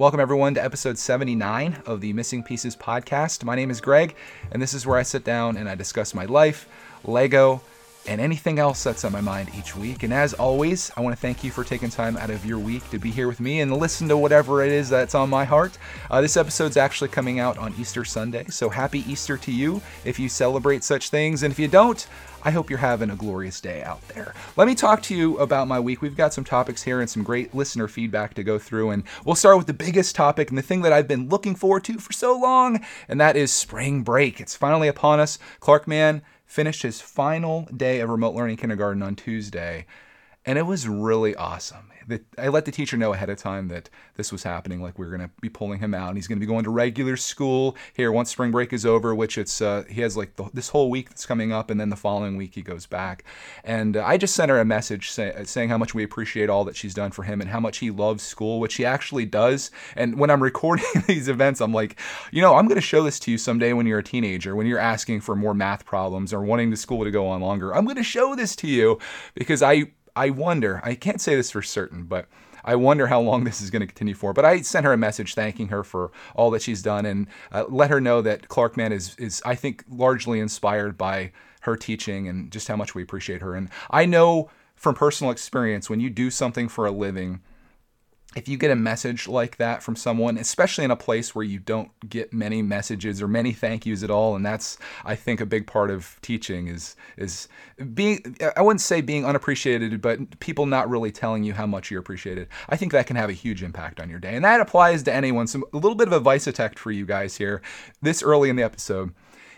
Welcome, everyone, to episode 79 of the Missing Pieces podcast. My name is Greg, and this is where I sit down and I discuss my life, Lego, and anything else that's on my mind each week. And as always, I want to thank you for taking time out of your week to be here with me and listen to whatever it is that's on my heart. Uh, this episode's actually coming out on Easter Sunday, so happy Easter to you if you celebrate such things. And if you don't, I hope you're having a glorious day out there. Let me talk to you about my week. We've got some topics here and some great listener feedback to go through. And we'll start with the biggest topic and the thing that I've been looking forward to for so long, and that is spring break. It's finally upon us. Clark Mann finished his final day of remote learning kindergarten on Tuesday, and it was really awesome I let the teacher know ahead of time that this was happening. Like we are to be pulling him out. And he's to be going to regular school here once spring break is over, which it's uh, he has like the, this whole week that's coming up, and then the following week he goes back. And uh, I just sent her a message say, saying how much we appreciate all that she's done for him and how much he loves school, which he actually does. And when I'm recording these events, I'm like, you know, I'm to show this to you someday when you're a teenager, when you're asking for more math problems or wanting the school to go on longer. I'm to show this to you because I I wonder, I can't say this for certain, but I wonder how long this is going to continue for. But I sent her a message thanking her for all that she's done and uh, let her know that Clark Mann is, is, I think, largely inspired by her teaching and just how much we appreciate her. And I know from personal experience, when you do something for a living, if you get a message like that from someone, especially in a place where you don't get many messages or many thank yous at all, and that's I think a big part of teaching is is being I wouldn't say being unappreciated, but people not really telling you how much you're appreciated. I think that can have a huge impact on your day, and that applies to anyone. So a little bit of advice attack for you guys here, this early in the episode.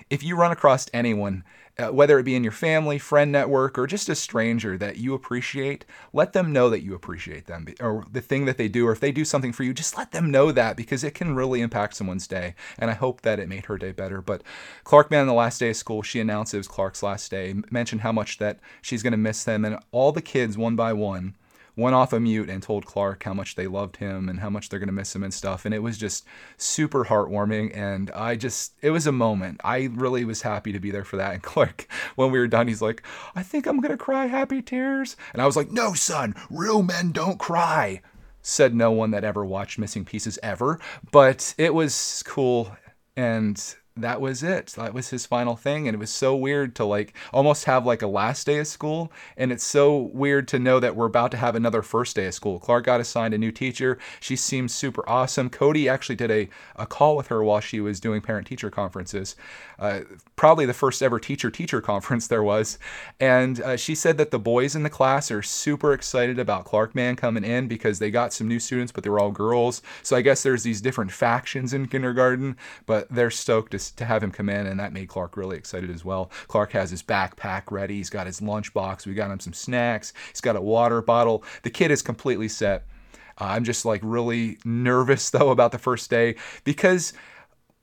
If you run across anyone uh, whether it be in your family, friend network, or just a stranger that you appreciate, let them know that you appreciate them or the thing that they do, or if they do something for you, just let them know that because it can really impact someone's day. And I hope that it made her day better. But Clark Mann, the last day of school, she announced it was Clark's last day, mentioned how much that she's going to miss them, and all the kids, one by one, went off a mute and told Clark how much they loved him and how much they're going to miss him and stuff. And it was just super heartwarming. And I just, it was a moment. I really was happy to be there for that. And Clark, when we were done, he's like, I think I'm going to cry happy tears. And I was like, no, son, real men don't cry. Said no one that ever watched Missing Pieces ever. But it was cool. And that was it. That was his final thing. And it was so weird to like almost have like a last day of school. And it's so weird to know that we're about to have another first day of school. Clark got assigned a new teacher. She seems super awesome. Cody actually did a, a call with her while she was doing parent teacher conferences. Uh, probably the first ever teacher teacher conference there was. And uh, she said that the boys in the class are super excited about Clark Mann coming in because they got some new students, but they were all girls. So I guess there's these different factions in kindergarten, but they're stoked to to have him come in, and that made Clark really excited as well. Clark has his backpack ready. He's got his lunchbox. We got him some snacks. He's got a water bottle. The kid is completely set. Uh, I'm just like really nervous though about the first day because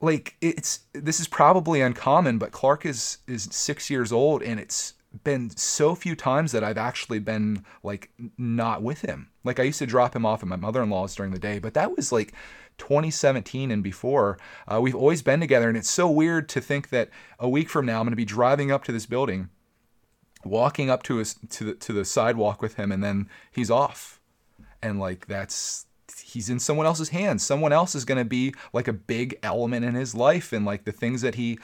like it's this is probably uncommon, but Clark is is six years old and it's been so few times that I've actually been like not with him. Like I used to drop him off at my mother-in-law's during the day, but that was like 2017 and before. Uh, we've always been together, and it's so weird to think that a week from now I'm going to be driving up to this building, walking up to his to the to the sidewalk with him, and then he's off, and like that's he's in someone else's hands. Someone else is going to be like a big element in his life, and like the things that he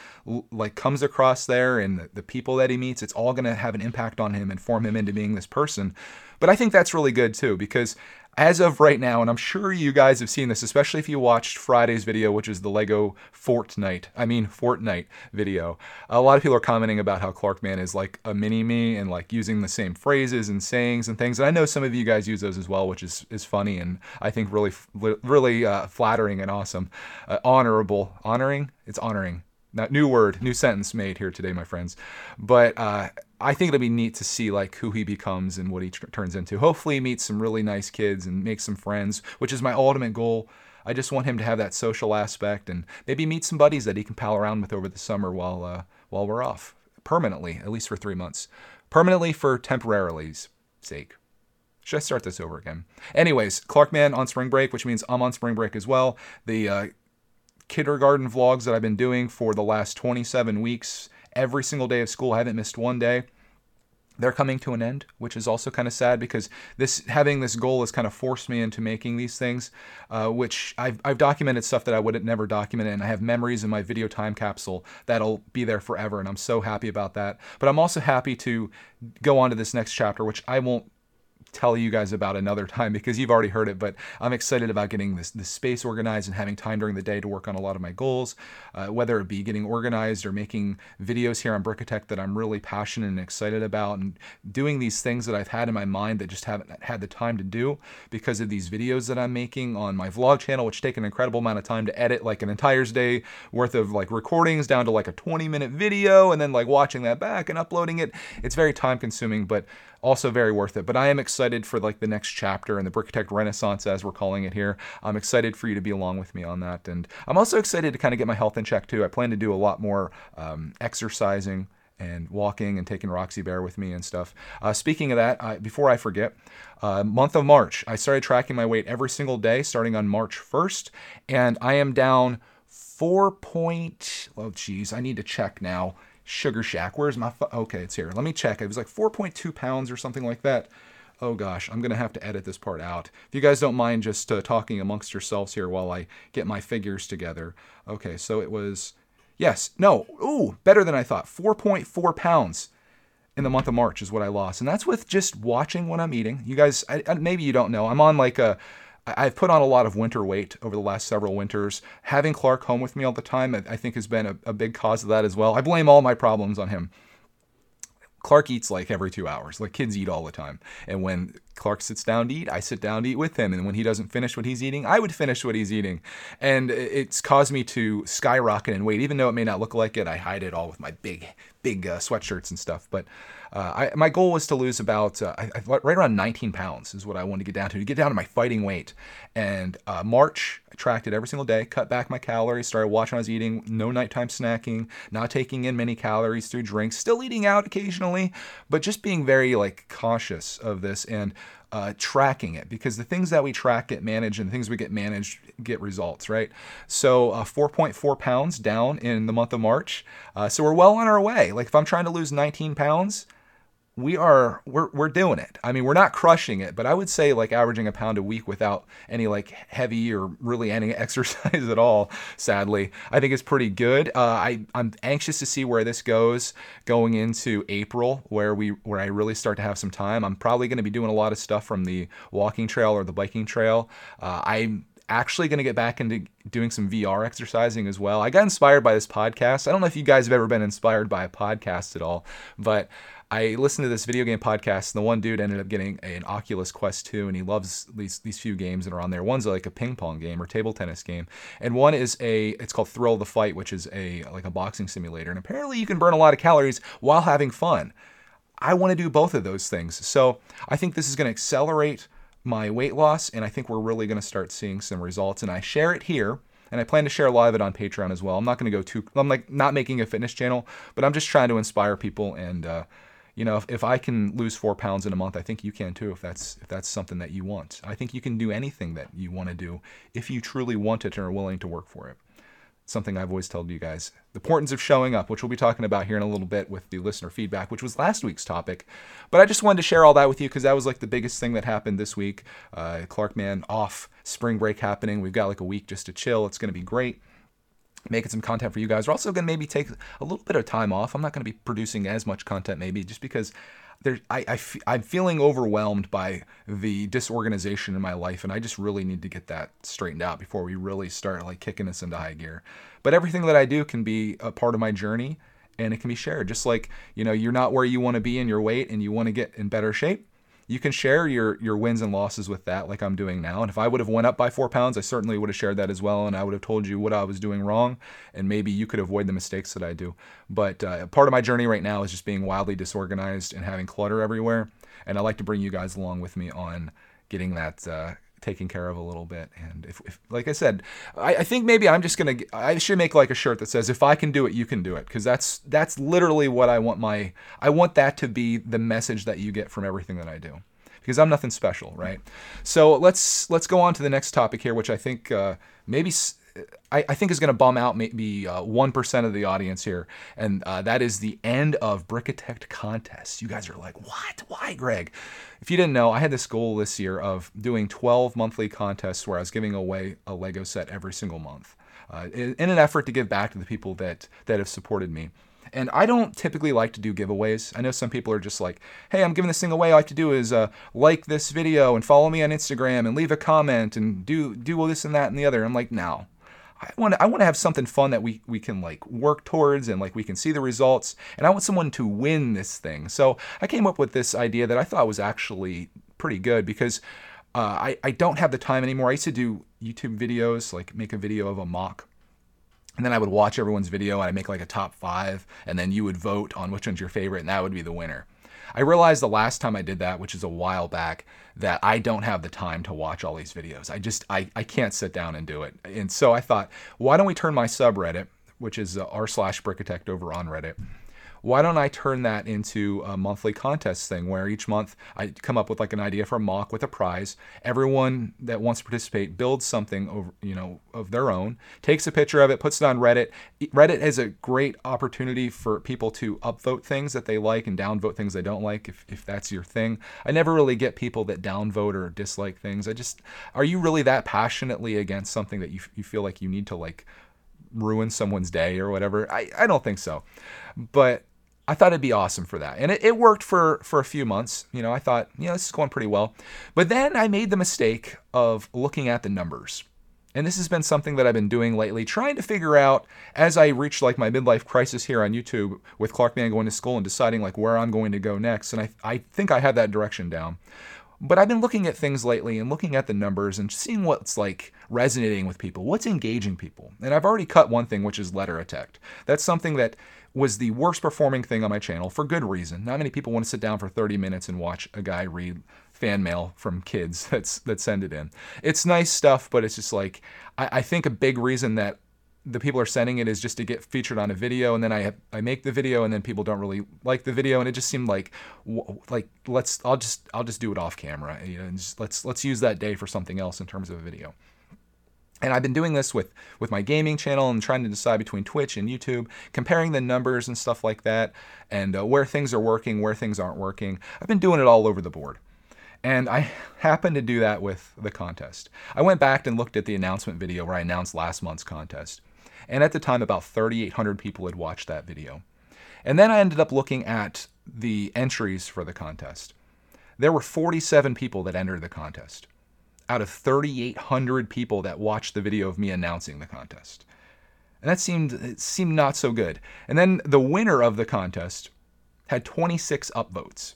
like comes across there, and the, the people that he meets, it's all going to have an impact on him and form him into being this person. But I think that's really good too because as of right now, and I'm sure you guys have seen this, especially if you watched Friday's video, which is the Lego Fortnite, I mean Fortnite video. A lot of people are commenting about how Clark Mann is like a mini me and like using the same phrases and sayings and things. And I know some of you guys use those as well, which is is funny and I think really really uh, flattering and awesome, uh, honorable, honoring. It's honoring. That new word, new sentence made here today, my friends. But uh, I think it'll be neat to see like who he becomes and what he t- turns into. Hopefully, he meets some really nice kids and makes some friends, which is my ultimate goal. I just want him to have that social aspect and maybe meet some buddies that he can pal around with over the summer while uh, while we're off permanently, at least for three months. Permanently for temporarily's sake. Should I start this over again? Anyways, Clark Mann on spring break, which means I'm on spring break as well. The uh, kindergarten vlogs that I've been doing for the last 27 weeks every single day of school. I haven't missed one day. They're coming to an end, which is also kind of sad because this having this goal has kind of forced me into making these things, uh, which I've, I've documented stuff that I would have never documented, and I have memories in my video time capsule that'll be there forever, and I'm so happy about that. But I'm also happy to go on to this next chapter, which I won't tell you guys about another time because you've already heard it. But I'm excited about getting this this space organized and having time during the day to work on a lot of my goals, uh, whether it be getting organized or making videos here on Brickitect that I'm really passionate and excited about, and doing these things that I've had in my mind that just haven't had the time to do because of these videos that I'm making on my vlog channel, which take an incredible amount of time to edit, like an entire day worth of like recordings down to like a 20 minute video, and then like watching that back and uploading it. It's very time consuming, but also very worth it. But I am excited for like the next chapter and the Brickitect Renaissance, as we're calling it here. I'm excited for you to be along with me on that, and I'm also excited to kind of get my health in check too. I plan to do a lot more um, exercising and walking and taking Roxy Bear with me and stuff. Uh, speaking of that, I, before I forget, uh, month of March, I started tracking my weight every single day starting on March 1st, and I am down four point. Oh, geez, I need to check now. Sugar Shack. Where's my? Fu- okay, it's here. Let me check. It was like 4.2 pounds or something like that. Oh gosh, I'm gonna have to edit this part out. If you guys don't mind just uh, talking amongst yourselves here while I get my figures together. Okay, so it was, yes, no, ooh, better than I thought. 4.4 pounds in the month of March is what I lost, and that's with just watching what I'm eating. You guys, I, maybe you don't know, I'm on like a I've put on a lot of winter weight over the last several winters. Having Clark home with me all the time, I think, has been a, a big cause of that as well. I blame all my problems on him. Clark eats like every two hours. Like kids eat all the time. And when Clark sits down to eat, I sit down to eat with him. And when he doesn't finish what he's eating, I would finish what he's eating. And it's caused me to skyrocket in weight. Even though it may not look like it, I hide it all with my big, big uh, sweatshirts and stuff. But uh, I, my goal was to lose about uh, I, right around 19 pounds is what I wanted to get down to to get down to my fighting weight. And uh, March, I tracked it every single day, cut back my calories, started watching what I was eating, no nighttime snacking, not taking in many calories through drinks, still eating out occasionally, but just being very like cautious of this and uh, tracking it because the things that we track get managed and the things we get managed get results, right? So uh, 4.4 pounds down in the month of March. Uh, so we're well on our way. Like if I'm trying to lose 19 pounds, we are we're we're doing it. I mean, we're not crushing it, but I would say like averaging a pound a week without any like heavy or really any exercise at all. Sadly, I think it's pretty good. Uh, I I'm anxious to see where this goes going into April, where we where I really start to have some time. I'm probably going to be doing a lot of stuff from the walking trail or the biking trail. Uh, I'm actually going to get back into doing some VR exercising as well. I got inspired by this podcast. I don't know if you guys have ever been inspired by a podcast at all, but I listened to this video game podcast, and the one dude ended up getting an Oculus Quest 2, and he loves these these few games that are on there. One's like a ping pong game or table tennis game, and one is a it's called Thrill of the Fight, which is a like a boxing simulator. And apparently, you can burn a lot of calories while having fun. I want to do both of those things, so I think this is going to accelerate my weight loss, and I think we're really going to start seeing some results. And I share it here and I plan to share a lot of it on Patreon as well. I'm not going to go too. I'm like not making a fitness channel, but I'm just trying to inspire people and uh, you know, if, if I can lose four pounds in a month, I think you can too. If that's if that's something that you want, I think you can do anything that you want to do if you truly want it and are willing to work for it. Something I've always told you guys: the importance of showing up, which we'll be talking about here in a little bit with the listener feedback, which was last week's topic. But I just wanted to share all that with you because that was like the biggest thing that happened this week. Uh, Clark Man off, spring break happening. We've got like a week just to chill. It's going to be great making some content for you guys. We're also going to maybe take a little bit of time off. I'm not going to be producing as much content maybe just because there, I, I f- I'm feeling overwhelmed by the disorganization in my life, and I just really need to get that straightened out before we really start like kicking us into high gear. But everything that I do can be a part of my journey, and it can be shared. Just like you know, you're not where you want to be in your weight, and you want to get in better shape you can share your your wins and losses with that like i'm doing now. And if i would have went up by four pounds i certainly would have shared that as well. And i would have told you what i was doing wrong. And maybe you could avoid the mistakes that i do. But uh, part of my journey right now is just being wildly disorganized and having clutter everywhere. And i like to bring you guys along with me on getting that uh, taken care of a little bit. And if, if like I said, I, I, think maybe I'm just gonna I should make like a shirt that says if I can do it, you can do it, because that's that's literally what I want my I want that to be the message that you get from everything that I do. Because I'm nothing special, right? So let's let's go on to the next topic here, which I think uh, maybe I, I think is going to bum out maybe uh, one of the audience here, and uh, that is the end of Brickitect contests. You guys are like, what? Why, Greg? If you didn't know, I had this goal this year of doing 12 monthly contests where I was giving away a Lego set every single month, uh, in, an effort to give back to the people that that have supported me. And I don't typically like to do giveaways. I know some people are just like, hey, I'm giving this thing away. All I like to do is uh, like this video and follow me on Instagram and leave a comment and do do this and that and the other. I'm like, no. I want to I want to have something fun that we we can like work towards and like we can see the results and I want someone to win this thing. So I came up with this idea that I thought was actually pretty good because uh, I I don't have the time anymore. I used to do YouTube videos like make a video of a MOC and then I would watch everyone's video and I'd make like a top five, and then you would vote on which one's your favorite, and that would be the winner. I realized the last time I did that, which is a while back, that I don't have the time to watch all these videos. I just I, I can't sit down and do it. And so I thought, why don't we turn my subreddit, which is r slash brickitect over on Reddit, why don't I turn that into a monthly contest thing where each month I come up with like an idea for a MOC with a prize. Everyone that wants to participate builds something over, you know, of their own, takes a picture of it, puts it on Reddit. Reddit is a great opportunity for people to upvote things that they like and downvote things they don't like if, if that's your thing. I never really get people that downvote or dislike things. I just, are you really that passionately against something that you, you feel like you need to like ruin someone's day or whatever? I, I don't think so. But I thought it'd be awesome for that. And it, it, worked for, for a few months. You know, I thought, you know, this is going pretty well. But then I made the mistake of looking at the numbers. And this has been something that I've been doing lately, trying to figure out as I reach like my midlife crisis here on YouTube with Clark Man going to school and deciding like where I'm going to go next. And I, I think I have that direction down. But I've been looking at things lately and looking at the numbers and seeing what's like resonating with people, what's engaging people. And I've already cut one thing, which is letter attack. That's something that was the worst performing thing on my channel for good reason. Not many people want to sit down for 30 minutes and watch a guy read fan mail from kids that's that send it in. It's nice stuff, but it's just like I, I think a big reason that the people are sending it is just to get featured on a video and then I have, I make the video and then people don't really like the video and it just seemed like like let's I'll just I'll just do it off camera you know, and just let's let's use that day for something else in terms of a video. And I've been doing this with, with my gaming channel and trying to decide between Twitch and YouTube, comparing the numbers and stuff like that, and uh, where things are working, where things aren't working. I've been doing it all over the board. And I happened to do that with the contest. I went back and looked at the announcement video where I announced last month's contest. And at the time, about 3,800 people had watched that video. And then I ended up looking at the entries for the contest. There were 47 people that entered the contest out of 3,800 people that watched the video of me announcing the contest. And that seemed it seemed not so good. And then the winner of the contest had 26 upvotes.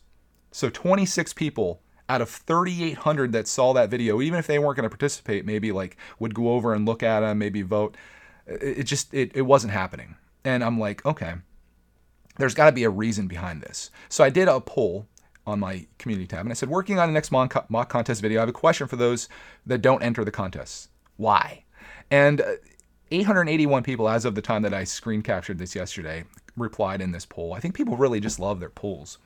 So 26 people out of 3,800 that saw that video, even if they weren't going to participate, maybe like would go over and look at them, maybe vote. It, just it, it wasn't happening. And I'm like, okay, there's got to be a reason behind this. So I did a poll on my community tab. And I said, working on the next MOC, MOC contest video, I have a question for those that don't enter the contest. Why? And uh, 881 people, as of the time that I screen captured this yesterday, replied in this poll. I think people really just love their polls.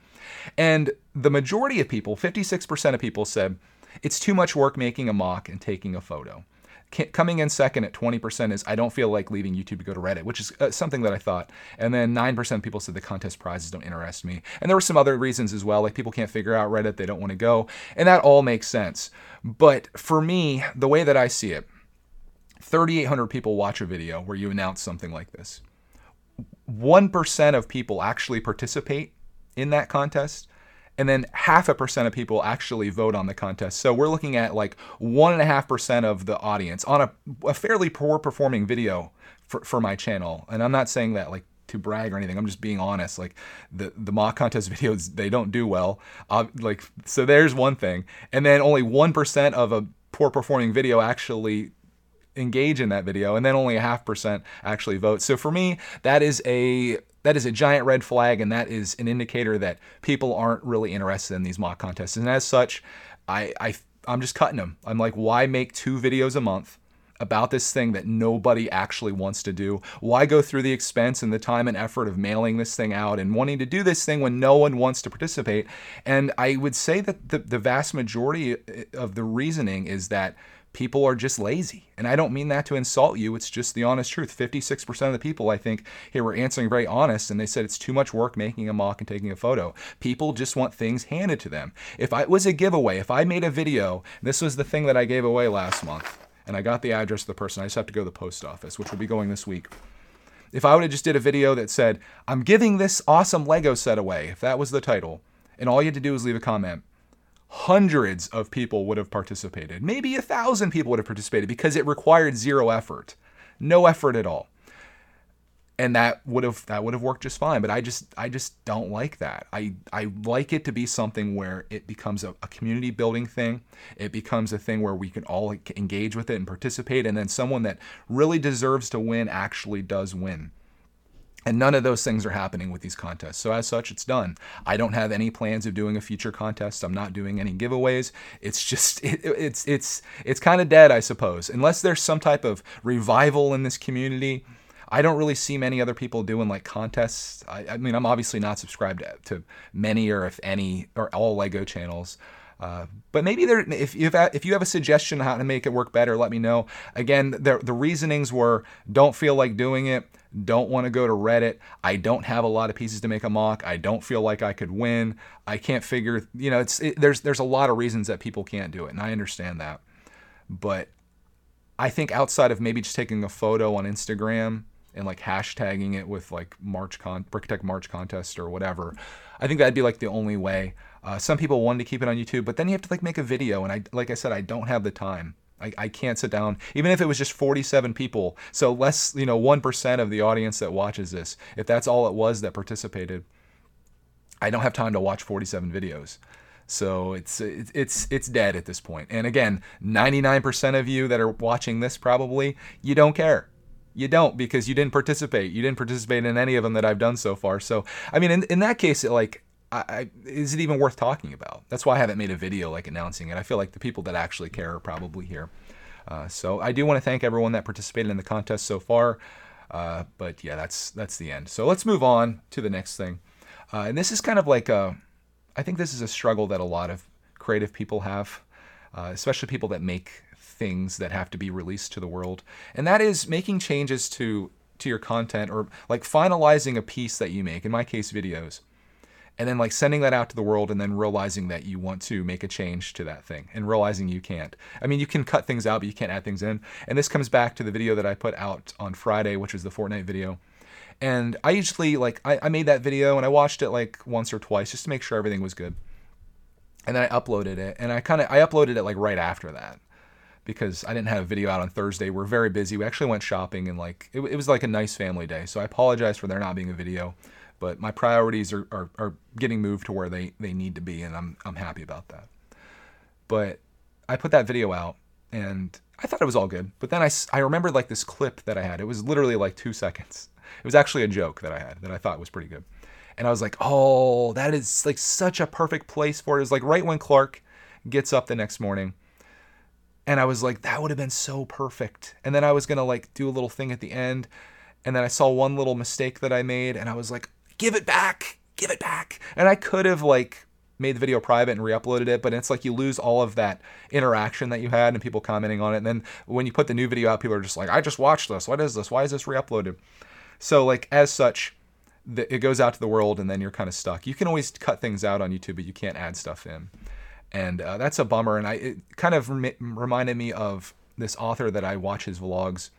And the majority of people, 56% of people, said it's too much work making a MOC and taking a photo coming in second at 20% is I don't feel like leaving YouTube to go to Reddit, which is uh, something that I thought. And then 9% of people said the contest prizes don't interest me. And there were some other reasons as well, like people can't figure out Reddit, they don't want to go. And that all makes sense. But for me, the way that I see it, 3,800 people watch a video where you announce something like this. 1% of people actually participate in that contest and then half a percent of people actually vote on the contest. So we're looking at like one and a half percent of the audience on a, a fairly poor performing video for, for my channel. And I'm not saying that like to brag or anything. I'm just being honest. Like the the MOC contest videos, they don't do well. Uh, like so, there's one thing, and then only one percent of a poor performing video actually engage in that video and then only a half percent actually vote so for me that is a that is a giant red flag, and that is an indicator that people aren't really interested in these MOC contests. And as such, I, I I'm just cutting them. I'm like, why make two videos a month? about this thing that nobody actually wants to do? Why go through the expense and the time and effort of mailing this thing out and wanting to do this thing when no one wants to participate? And I would say that the, the vast majority of the reasoning is that people are just lazy. And I don't mean that to insult you. It's just the honest truth. 56% of the people, I think, here were answering very honest, and they said it's too much work making a MOC and taking a photo. People just want things handed to them. If I, was a giveaway, if I made a video, this was the thing that I gave away last month, and I got the address of the person, I just have to go to the post office, which will be going this week. If I would have just did a video that said, I'm giving this awesome Lego set away, if that was the title, and all you had to do was leave a comment, hundreds of people would have participated. Maybe a thousand people would have participated because it required zero effort, no effort at all. And that would have that would have worked just fine. But I just I just don't like that. I I like it to be something where it becomes a, a community building thing. It becomes a thing where we can all engage with it and participate. And then someone that really deserves to win actually does win. And none of those things are happening with these contests. So, as such, it's done. I don't have any plans of doing a future contest. I'm not doing any giveaways. It's just, it, it's, it's, it's kind of dead, I suppose. Unless there's some type of revival in this community, I don't really see many other people doing like contests. I, I mean, I'm obviously not subscribed to, to, many or if any or all Lego channels. Uh, but maybe there, if you have if you have a suggestion on how to make it work better, let me know. Again, the the reasonings were don't feel like doing it don't want to go to Reddit. I don't have a lot of pieces to make a MOC. I don't feel like I could win. I can't figure, you know, it's it, there's there's a lot of reasons that people can't do it, and I understand that. But I think outside of maybe just taking a photo on Instagram and like hashtagging it with like March con Brickitect March contest or whatever, I think that'd be like the only way. Uh, some people wanted to keep it on YouTube, but then you have to like make a video, and I like I said, I don't have the time. I, I can't sit down, even if it was just 47 people. So less, you know, 1% of the audience that watches this. If that's all it was that participated, I don't have time to watch 47 videos. So it's it's it's dead at this point. And again, 99% of you that are watching this probably you don't care. You don't because you didn't participate. You didn't participate in any of them that I've done so far. So I mean, in, in that case, it, like I, I, is it even worth talking about? That's why I haven't made a video like announcing it. I feel like the people that actually care are probably here. Uh, so I do want to thank everyone that participated in the contest so far. Uh, but yeah, that's that's the end. So let's move on to the next thing. Uh, and this is kind of like a, I think this is a struggle that a lot of creative people have, uh, especially people that make things that have to be released to the world. And that is making changes to to your content or like finalizing a piece that you make. In my case, videos and then like sending that out to the world and then realizing that you want to make a change to that thing and realizing you can't. I mean, you can cut things out, but you can't add things in. And this comes back to the video that I put out on Friday, which was the Fortnite video. And I usually like I, I made that video and I watched it like once or twice just to make sure everything was good. And then I uploaded it and I kind of I uploaded it like right after that because I didn't have a video out on Thursday. We're very busy. We actually went shopping and like it, it was like a nice family day. So I apologize for there not being a video but my priorities are, are, are getting moved to where they, they need to be, and I'm, I'm happy about that. But I put that video out, and I thought it was all good. But then I, I remembered like this clip that I had. It was literally like two seconds. It was actually a joke that I had that I thought was pretty good. And I was like, oh, that is like such a perfect place for it. It was like right when Clark gets up the next morning. And I was like, that would have been so perfect. And then I was going to like do a little thing at the end. And then I saw one little mistake that I made. And I was like, give it back, give it back. And I could have like made the video private and re-uploaded it, but it's like you lose all of that interaction that you had and people commenting on it. And then when you put the new video out, people are just like, I just watched this. What is this? Why is this re-uploaded? So like as such, it goes out to the world and then you're kind of stuck. You can always cut things out on YouTube, but you can't add stuff in. And uh, that's a bummer. And I, it kind of rem- reminded me of this author that I watch his vlogs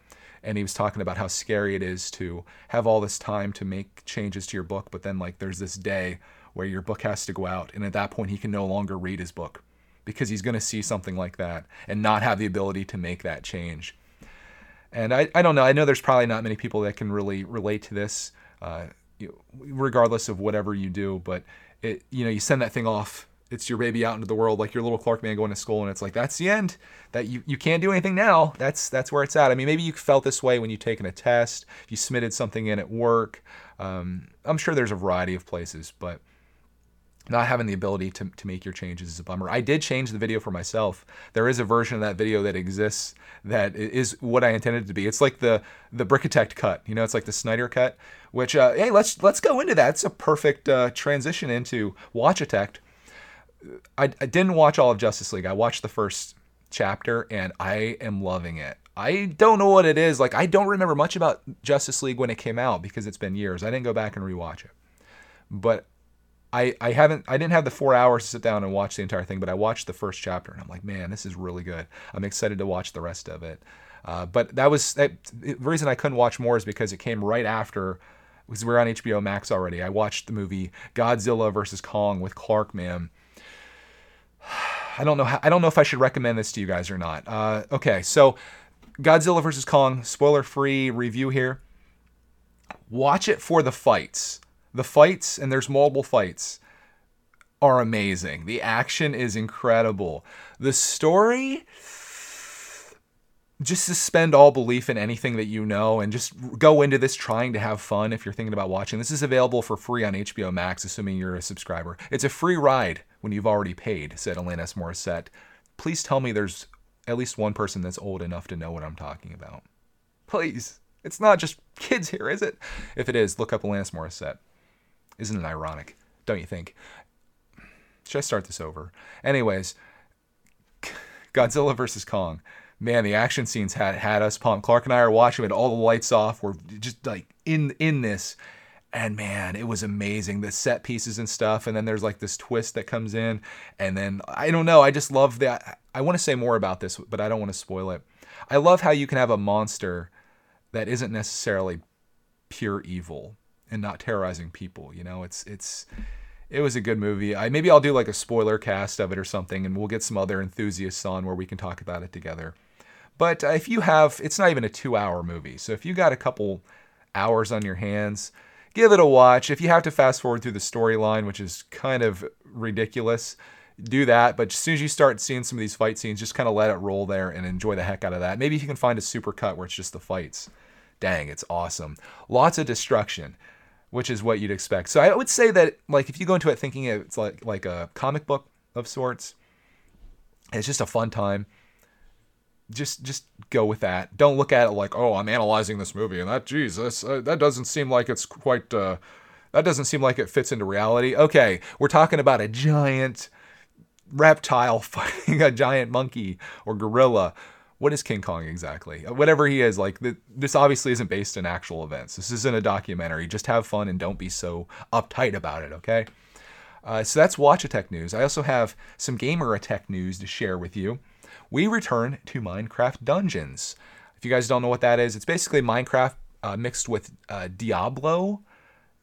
and he was talking about how scary it is to have all this time to make changes to your book, but then like there's this day where your book has to go out, and at that point he can no longer read his book because he's going to see something like that and not have the ability to make that change. And I, I don't know. I know there's probably not many people that can really relate to this, uh, regardless of whatever you do. But it, you know, you send that thing off it's your baby out into the world, like your little Clark man going to school, and it's like that's the end. That you, you can't do anything now. That's that's where it's at. I mean, maybe you felt this way when you taken a test, you submitted something in at work. Um, I'm sure there's a variety of places, but not having the ability to, to make your changes is a bummer. I did change the video for myself. There is a version of that video that exists that is what I intended to be. It's like the the Brickitect cut, you know, it's like the Snyder cut. Which uh, hey, let's let's go into that. It's a perfect uh, transition into Watch Watchitect I, I didn't watch all of Justice League. I watched the first chapter, and I am loving it. I don't know what it is. Like, I don't remember much about Justice League when it came out because it's been years. I didn't go back and rewatch it. But I, I haven't I didn't have the four hours to sit down and watch the entire thing, but I watched the first chapter and I'm like, man, this is really good. I'm excited to watch the rest of it. Uh, but that was that, the reason I couldn't watch more is because it came right after because we are on HBO Max already. I watched the movie Godzilla versus Kong with Clark Man. I don't know how, I don't know if I should recommend this to you guys or not. Uh, okay, so Godzilla versus Kong, spoiler free review here. Watch it for the fights. The fights, and there's multiple fights, are amazing. The action is incredible. The story, just suspend all belief in anything that you know and just go into this trying to have fun if you're thinking about watching. This is available for free on HBO Max, assuming you're a subscriber. It's a free ride when you've already paid, said Alanis Morissette. Please tell me there's at least one person that's old enough to know what I'm talking about. Please. It's not just kids here, is it? If it is, look up Alanis Morissette. Isn't it ironic? Don't you think? Should I start this over? Anyways, Godzilla versus Kong. Man, the action scenes had had us pumped. Clark and I are watching it, all the lights off. We're just like in in this, and man, it was amazing. The set pieces and stuff, and then there's like this twist that comes in, and then I don't know. I just love that. I want to say more about this, but I don't want to spoil it. I love how you can have a monster that isn't necessarily pure evil and not terrorizing people. You know, it's it's it was a good movie. I maybe I'll do like a spoiler cast of it or something, and we'll get some other enthusiasts on where we can talk about it together. But uh, if you have, it's not even a two-hour movie, so if you got a couple hours on your hands, give it a watch. If you have to fast forward through the storyline, which is kind of ridiculous, do that. But as soon as you start seeing some of these fight scenes, just kind of let it roll there and enjoy the heck out of that. Maybe if you can find a super cut where it's just the fights. Dang, it's awesome. Lots of destruction which is what you'd expect. So I would say that like if you go into it thinking it's like like a comic book of sorts, it's just a fun time. Just just go with that. Don't look at it like oh I'm analyzing this movie and that Jesus uh, that doesn't seem like it's quite uh, that doesn't seem like it fits into reality. Okay, we're talking about a giant reptile fighting a giant monkey or gorilla what is King Kong exactly? Uh, whatever he is, like this obviously isn't based in actual events. This isn't a documentary. Just have fun and don't be so uptight about it, okay? Uh, so that's Watch Tech news. I also have some Gamer Tech news to share with you. We return to Minecraft Dungeons. If you guys don't know what that is, it's basically Minecraft uh, mixed with uh, Diablo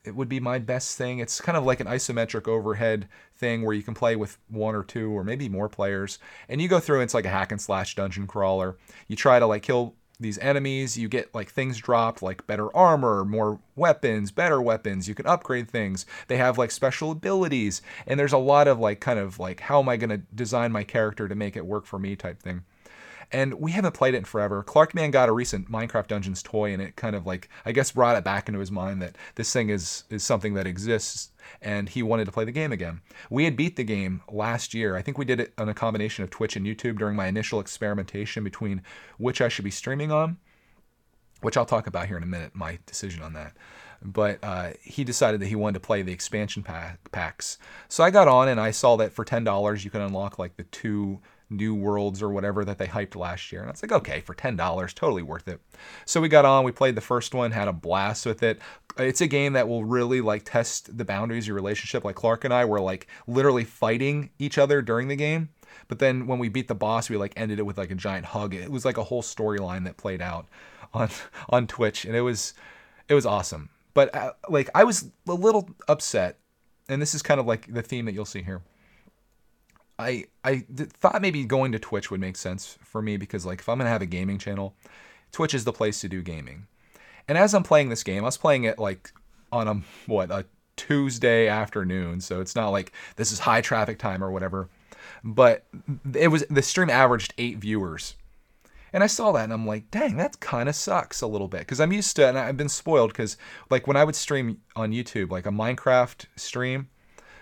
it would be my best thing. It's kind of like an isometric overhead thing where you can play with one or two or maybe more players. And you go through, it's like a hack and slash dungeon crawler. You try to like kill these enemies, you get like things dropped like better armor, more weapons, better weapons. You can upgrade things. They have like special abilities. And there's a lot of like kind of like how am I going to design my character to make it work for me type thing and we haven't played it in forever. Clarkman got a recent Minecraft Dungeons toy, and it kind of like I guess brought it back into his mind that this thing is is something that exists, and he wanted to play the game again. We had beat the game last year. I think we did it on a combination of Twitch and YouTube during my initial experimentation between which I should be streaming on, which I'll talk about here in a minute. My decision on that but uh, he decided that he wanted to play the expansion pack, packs. So I got on and I saw that for ten dollars you can unlock like the two new worlds or whatever that they hyped last year. And I was like, okay, for $10, totally worth it. So we got on, we played the first one, had a blast with it. It's a game that will really like test the boundaries of your relationship. Like Clark and I were like literally fighting each other during the game. But then when we beat the boss, we like ended it with like a giant hug. It was like a whole storyline that played out on on Twitch, and it was it was awesome. But uh, like I was a little upset, and this is kind of like the theme that you'll see here. I I thought maybe going to Twitch would make sense for me because like if I'm gonna have a gaming channel, Twitch is the place to do gaming. And as I'm playing this game, I was playing it like on a what a Tuesday afternoon, so it's not like this is high traffic time or whatever. But it was the stream averaged eight viewers. And I saw that and I'm like, dang, that kind of sucks a little bit. Because I'm used to, and I've been spoiled because, like, when I would stream on YouTube, like a Minecraft stream,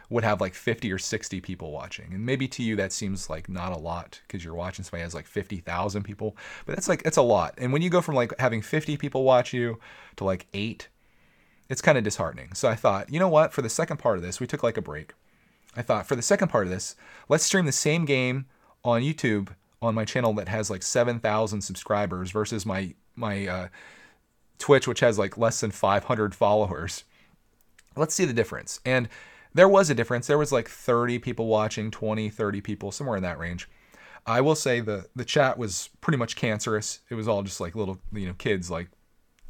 would have like 50 or 60 people watching. And maybe to you that seems like not a lot because you're watching somebody has like 50,000 people, but that's like it's a lot. And when you go from like having 50 people watch you to like 8, it's kind of disheartening. So I thought, you know what, for the second part of this, we took like a break. I thought for the second part of this, let's stream the same game on YouTube on my channel that has like 7,000 subscribers versus my my uh, Twitch, which has like less than 500 followers. Let's see the difference. And there was a difference. There was like 30 people watching, 20, 30 people, somewhere in that range. I will say the the chat was pretty much cancerous. It was all just like little you know kids like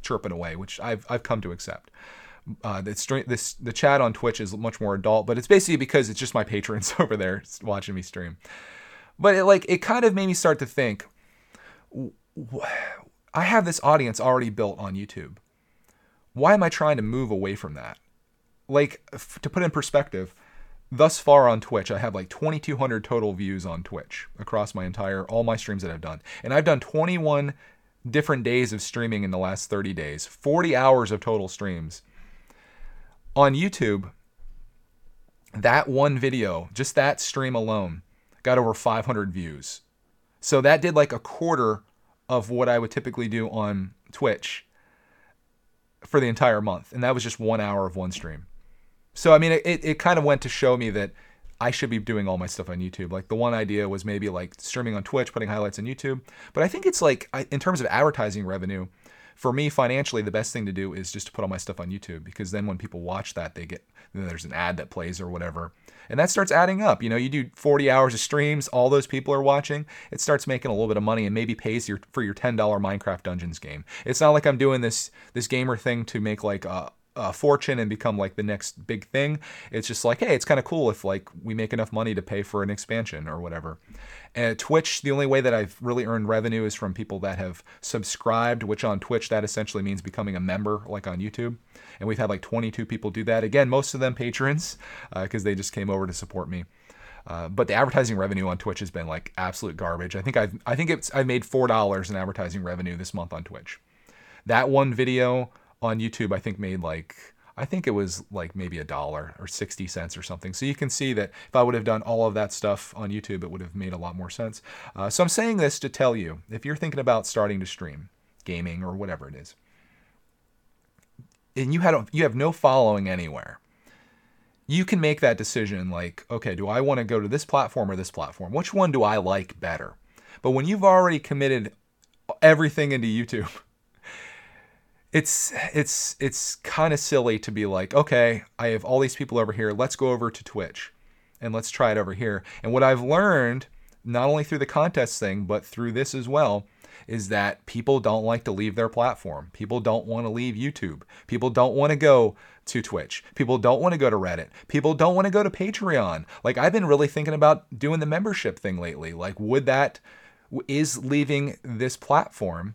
chirping away, which I've I've come to accept. Uh, this this the chat on Twitch is much more adult, but it's basically because it's just my patrons over there watching me stream. But it like it kind of made me start to think. I have this audience already built on YouTube. Why am I trying to move away from that? Like to put in perspective, thus far on Twitch, I have like 2,200 total views on Twitch across my entire all my streams that I've done, and I've done 21 different days of streaming in the last 30 days, 40 hours of total streams. On YouTube, that one video, just that stream alone, got over 500 views. So that did like a quarter of what I would typically do on Twitch for the entire month. And that was just one hour of one stream. So, I mean, it, it kind of went to show me that I should be doing all my stuff on YouTube. Like the one idea was maybe like streaming on Twitch, putting highlights on YouTube. But I think it's like, in terms of advertising revenue, for me financially the best thing to do is just to put all my stuff on youtube because then when people watch that they get there's an ad that plays or whatever and that starts adding up you know you do 40 hours of streams all those people are watching it starts making a little bit of money and maybe pays your for your $10 minecraft dungeons game it's not like i'm doing this this gamer thing to make like a, uh, fortune and become like the next big thing. It's just like, hey, it's kind of cool if like we make enough money to pay for an expansion or whatever. And Twitch, the only way that I've really earned revenue is from people that have subscribed, which on Twitch that essentially means becoming a member, like on YouTube. And we've had like 22 people do that. Again, most of them patrons because uh, they just came over to support me. Uh, but the advertising revenue on Twitch has been like absolute garbage. I think I've I think it's I've made four dollars in advertising revenue this month on Twitch. That one video on YouTube, I think made like I think it was like maybe a dollar or 60 cents or something. So you can see that if I would have done all of that stuff on YouTube, it would have made a lot more sense. Uh, so I'm saying this to tell you if you're thinking about starting to stream gaming or whatever it is, and you had you have no following anywhere, you can make that decision like, okay, do I want to go to this platform or this platform? Which one do I like better? But when you've already committed everything into YouTube, it's it's it's kind of silly to be like, okay, I have all these people over here. Let's go over to Twitch and let's try it over here. And what I've learned, not only through the contest thing, but through this as well, is that people don't like to leave their platform. People don't want to leave YouTube. People don't want to go to Twitch. People don't want to go to Reddit. People don't want to go to Patreon. Like I've been really thinking about doing the membership thing lately. Like would that is leaving this platform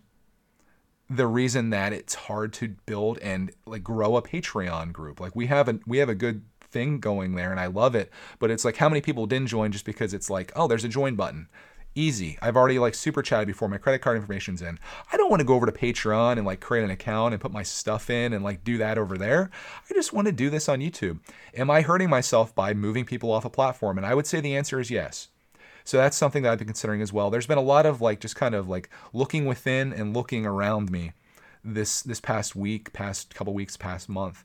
the reason that it's hard to build and like grow a Patreon group. Like we have a we have a good thing going there and I love it, but it's like how many people didn't join just because it's like, oh, there's a join button. Easy. I've already like super chatted before my credit card information's in. I don't want to go over to Patreon and like create an account and put my stuff in and like do that over there. I just want to do this on YouTube. Am I hurting myself by moving people off a platform? And I would say the answer is yes. So that's something that I've been considering as well. There's been a lot of like just kind of like looking within and looking around me this this past week, past couple weeks, past month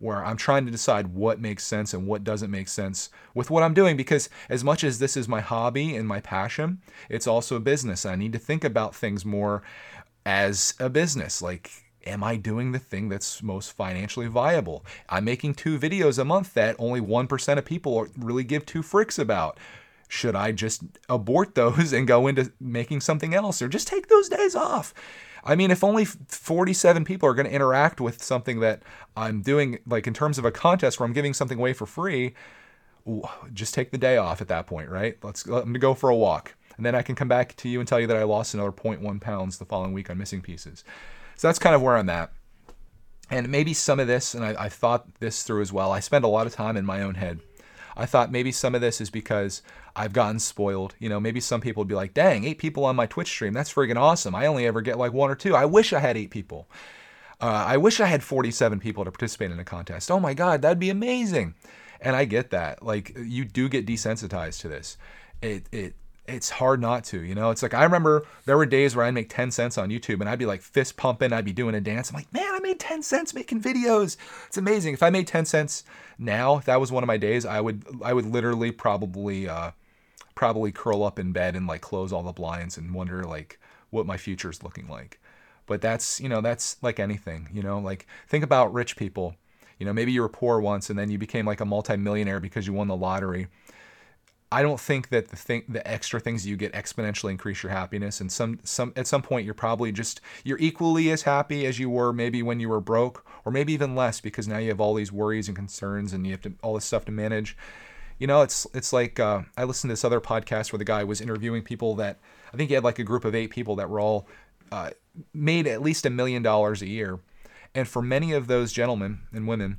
where I'm trying to decide what makes sense and what doesn't make sense with what I'm doing because as much as this is my hobby and my passion, it's also a business. I need to think about things more as a business. Like am I doing the thing that's most financially viable? I'm making two videos a month that only 1% of people really give two fricks about should I just abort those and go into making something else or just take those days off? I mean, if only 47 people are going to interact with something that I'm doing, like in terms of a contest where I'm giving something away for free, just take the day off at that point, right? Let's let me go for a walk. And then I can come back to you and tell you that I lost another 0.1 pounds the following week on missing pieces. So that's kind of where I'm at. And maybe some of this, and I, I thought this through as well, I spend a lot of time in my own head I thought maybe some of this is because I've gotten spoiled. You know, maybe some people would be like, dang, eight people on my Twitch stream. That's friggin' awesome. I only ever get like one or two. I wish I had eight people. Uh, I wish I had 47 people to participate in a contest. Oh my God, that'd be amazing. And I get that. Like, you do get desensitized to this. It, it, it's hard not to, you know. It's like I remember there were days where I'd make 10 cents on YouTube and I'd be like fist pumping, I'd be doing a dance. I'm like, man, I made 10 cents making videos. It's amazing. If I made 10 cents now, if that was one of my days, I would I would literally probably uh, probably curl up in bed and like close all the blinds and wonder like what my future's looking like. But that's, you know, that's like anything, you know, like think about rich people. You know, maybe you were poor once and then you became like a multimillionaire because you won the lottery. I don't think that the thing, the extra things you get exponentially increase your happiness. And some, some, at some point, you're probably just you're equally as happy as you were maybe when you were broke, or maybe even less because now you have all these worries and concerns, and you have to all this stuff to manage. You know, it's it's like uh, I listened to this other podcast where the guy was interviewing people that I think he had like a group of eight people that were all uh, made at least a million dollars a year, and for many of those gentlemen and women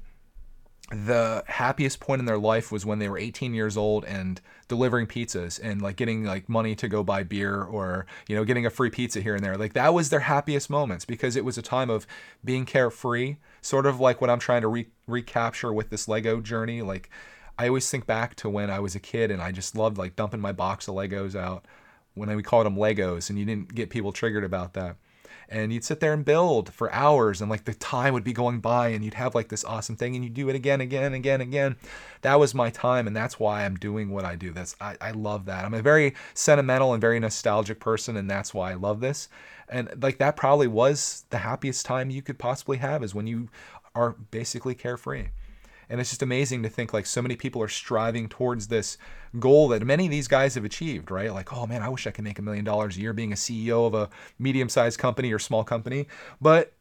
the happiest point in their life was when they were 18 years old and delivering pizzas and like getting like money to go buy beer or you know getting a free pizza here and there. Like that was their happiest moments because it was a time of being carefree sort of like what i'm trying to re- recapture with this lego journey. Like i always think back to when i was a kid and i just loved like dumping my box of legos out when we called them legos and you didn't get people triggered about that. And you'd sit there and build for hours and like the time would be going by and you'd have like this awesome thing and you do it again again again again. That was my time and that's why i'm doing what i do. That's I, I love that. I'm a very sentimental and very nostalgic person and that's why i love this. And like that probably was the happiest time you could possibly have is when you are basically carefree and it's just amazing to think like so many people are striving towards this goal that many of these guys have achieved, right? Like, oh man, I wish I could make a million dollars a year being a CEO of a medium sized company or small company. But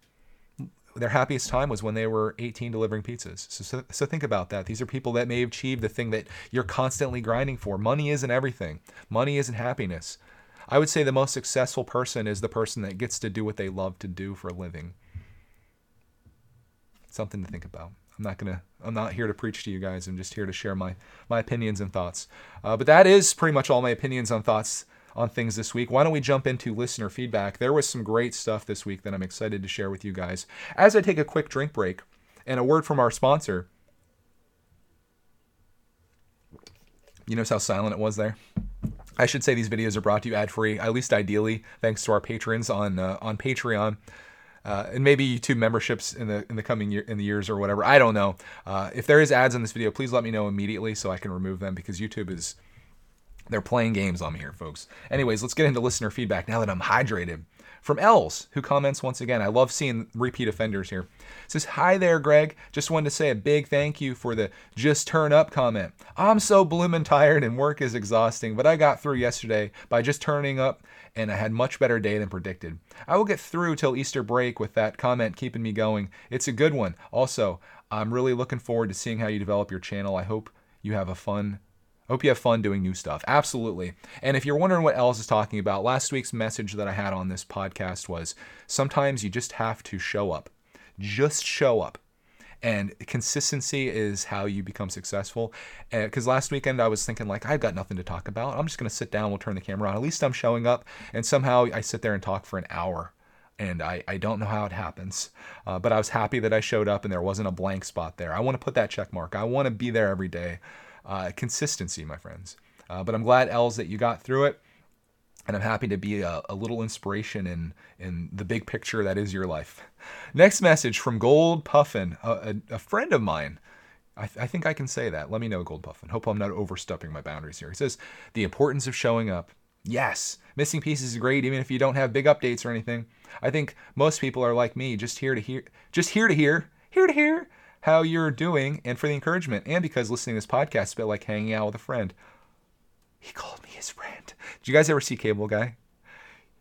their happiest time was when they were 18 delivering pizzas. So, so, so, think about that. These are people that may have achieved the thing that you're constantly grinding for. Money isn't everything, money isn't happiness. I would say the most successful person is the person that gets to do what they love to do for a living. Something to think about. I'm not gonna. I'm not here to preach to you guys. I'm just here to share my my opinions and thoughts. Uh, but that is pretty much all my opinions on thoughts on things this week. Why don't we jump into listener feedback? There was some great stuff this week that I'm excited to share with you guys. As I take a quick drink break, and a word from our sponsor. You notice how silent it was there? I should say these videos are brought to you ad free, at least ideally, thanks to our patrons on uh, on Patreon uh, and maybe YouTube memberships in the in the coming year in the years or whatever. I don't know. Uh, if there is ads in this video, please let me know immediately so I can remove them because YouTube is they're playing games on me here, folks. Anyways, let's get into listener feedback now that I'm hydrated. From Els, who comments once again. I love seeing repeat offenders here. says, Hi there, Greg. Just wanted to say a big thank you for the just turn up comment. I'm so bloomin' tired and work is exhausting, but I got through yesterday by just turning up and I had much better day than predicted. I will get through till Easter break with that comment keeping me going. It's a good one. Also, I'm really looking forward to seeing how you develop your channel. I hope you have a fun hope you have fun doing new stuff. Absolutely. And if you're wondering what Els is talking about, last week's message that I had on this podcast was sometimes you just have to show up. Just show up. And consistency is how you become successful. Because last weekend i was thinking like i've got nothing to talk about. I'm just going to sit down we'll turn the camera on. At least i'm showing up. And somehow i sit there and talk for an hour. And I, I don't know how it happens. Uh, but i was happy that i showed up and there wasn't a blank spot there. I want to put that check mark. I want to be there every day uh, consistency my friends uh, but i'm glad els that you got through it and I'm happy to be a, a, little inspiration in in the big picture that is your life. Next message from Gold Puffin, a, a, a friend of mine. I, th- I, think I can say that. Let me know, Gold Puffin. Hope I'm not overstepping my boundaries here. He says the importance of showing up. Yes, missing pieces is great, even if you don't have big updates or anything. I think most people are like me, just here to hear, just here to hear, here to hear how you're doing, and for the encouragement, and because listening to this podcast is a bit like hanging out with a friend. He called me his friend. Did you guys ever see Cable Guy?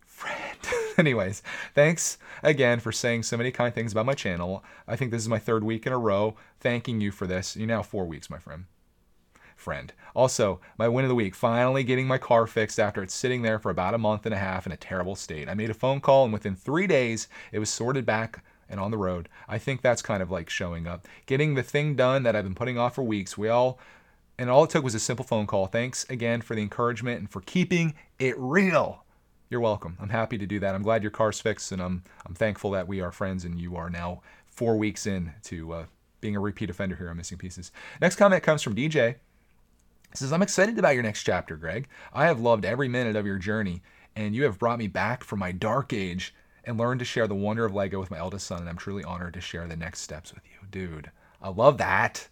Friend. Anyways, thanks again for saying so many kind things about my channel. I think this is my third week in a row thanking you for this. You're now four weeks, my friend. Friend. Also, my win of the week, finally getting my car fixed after it's sitting there for about a month and a half in a terrible state. I made a phone call and within three days it was sorted back and on the road. I think that's kind of like showing up. Getting the thing done that I've been putting off for weeks. We all and all it took was a simple phone call. Thanks again for the encouragement and for keeping it real. You're welcome. I'm happy to do that. I'm glad your car's fixed, and I'm I'm thankful that we are friends and you are now four weeks in to uh, being a repeat offender here on Missing Pieces. Next comment comes from DJ. Says, I'm excited about your next chapter, Greg. I have loved every minute of your journey, and you have brought me back from my dark age and learned to share the wonder of Lego with my eldest son, and I'm truly honored to share the next steps with you. Dude, I love that.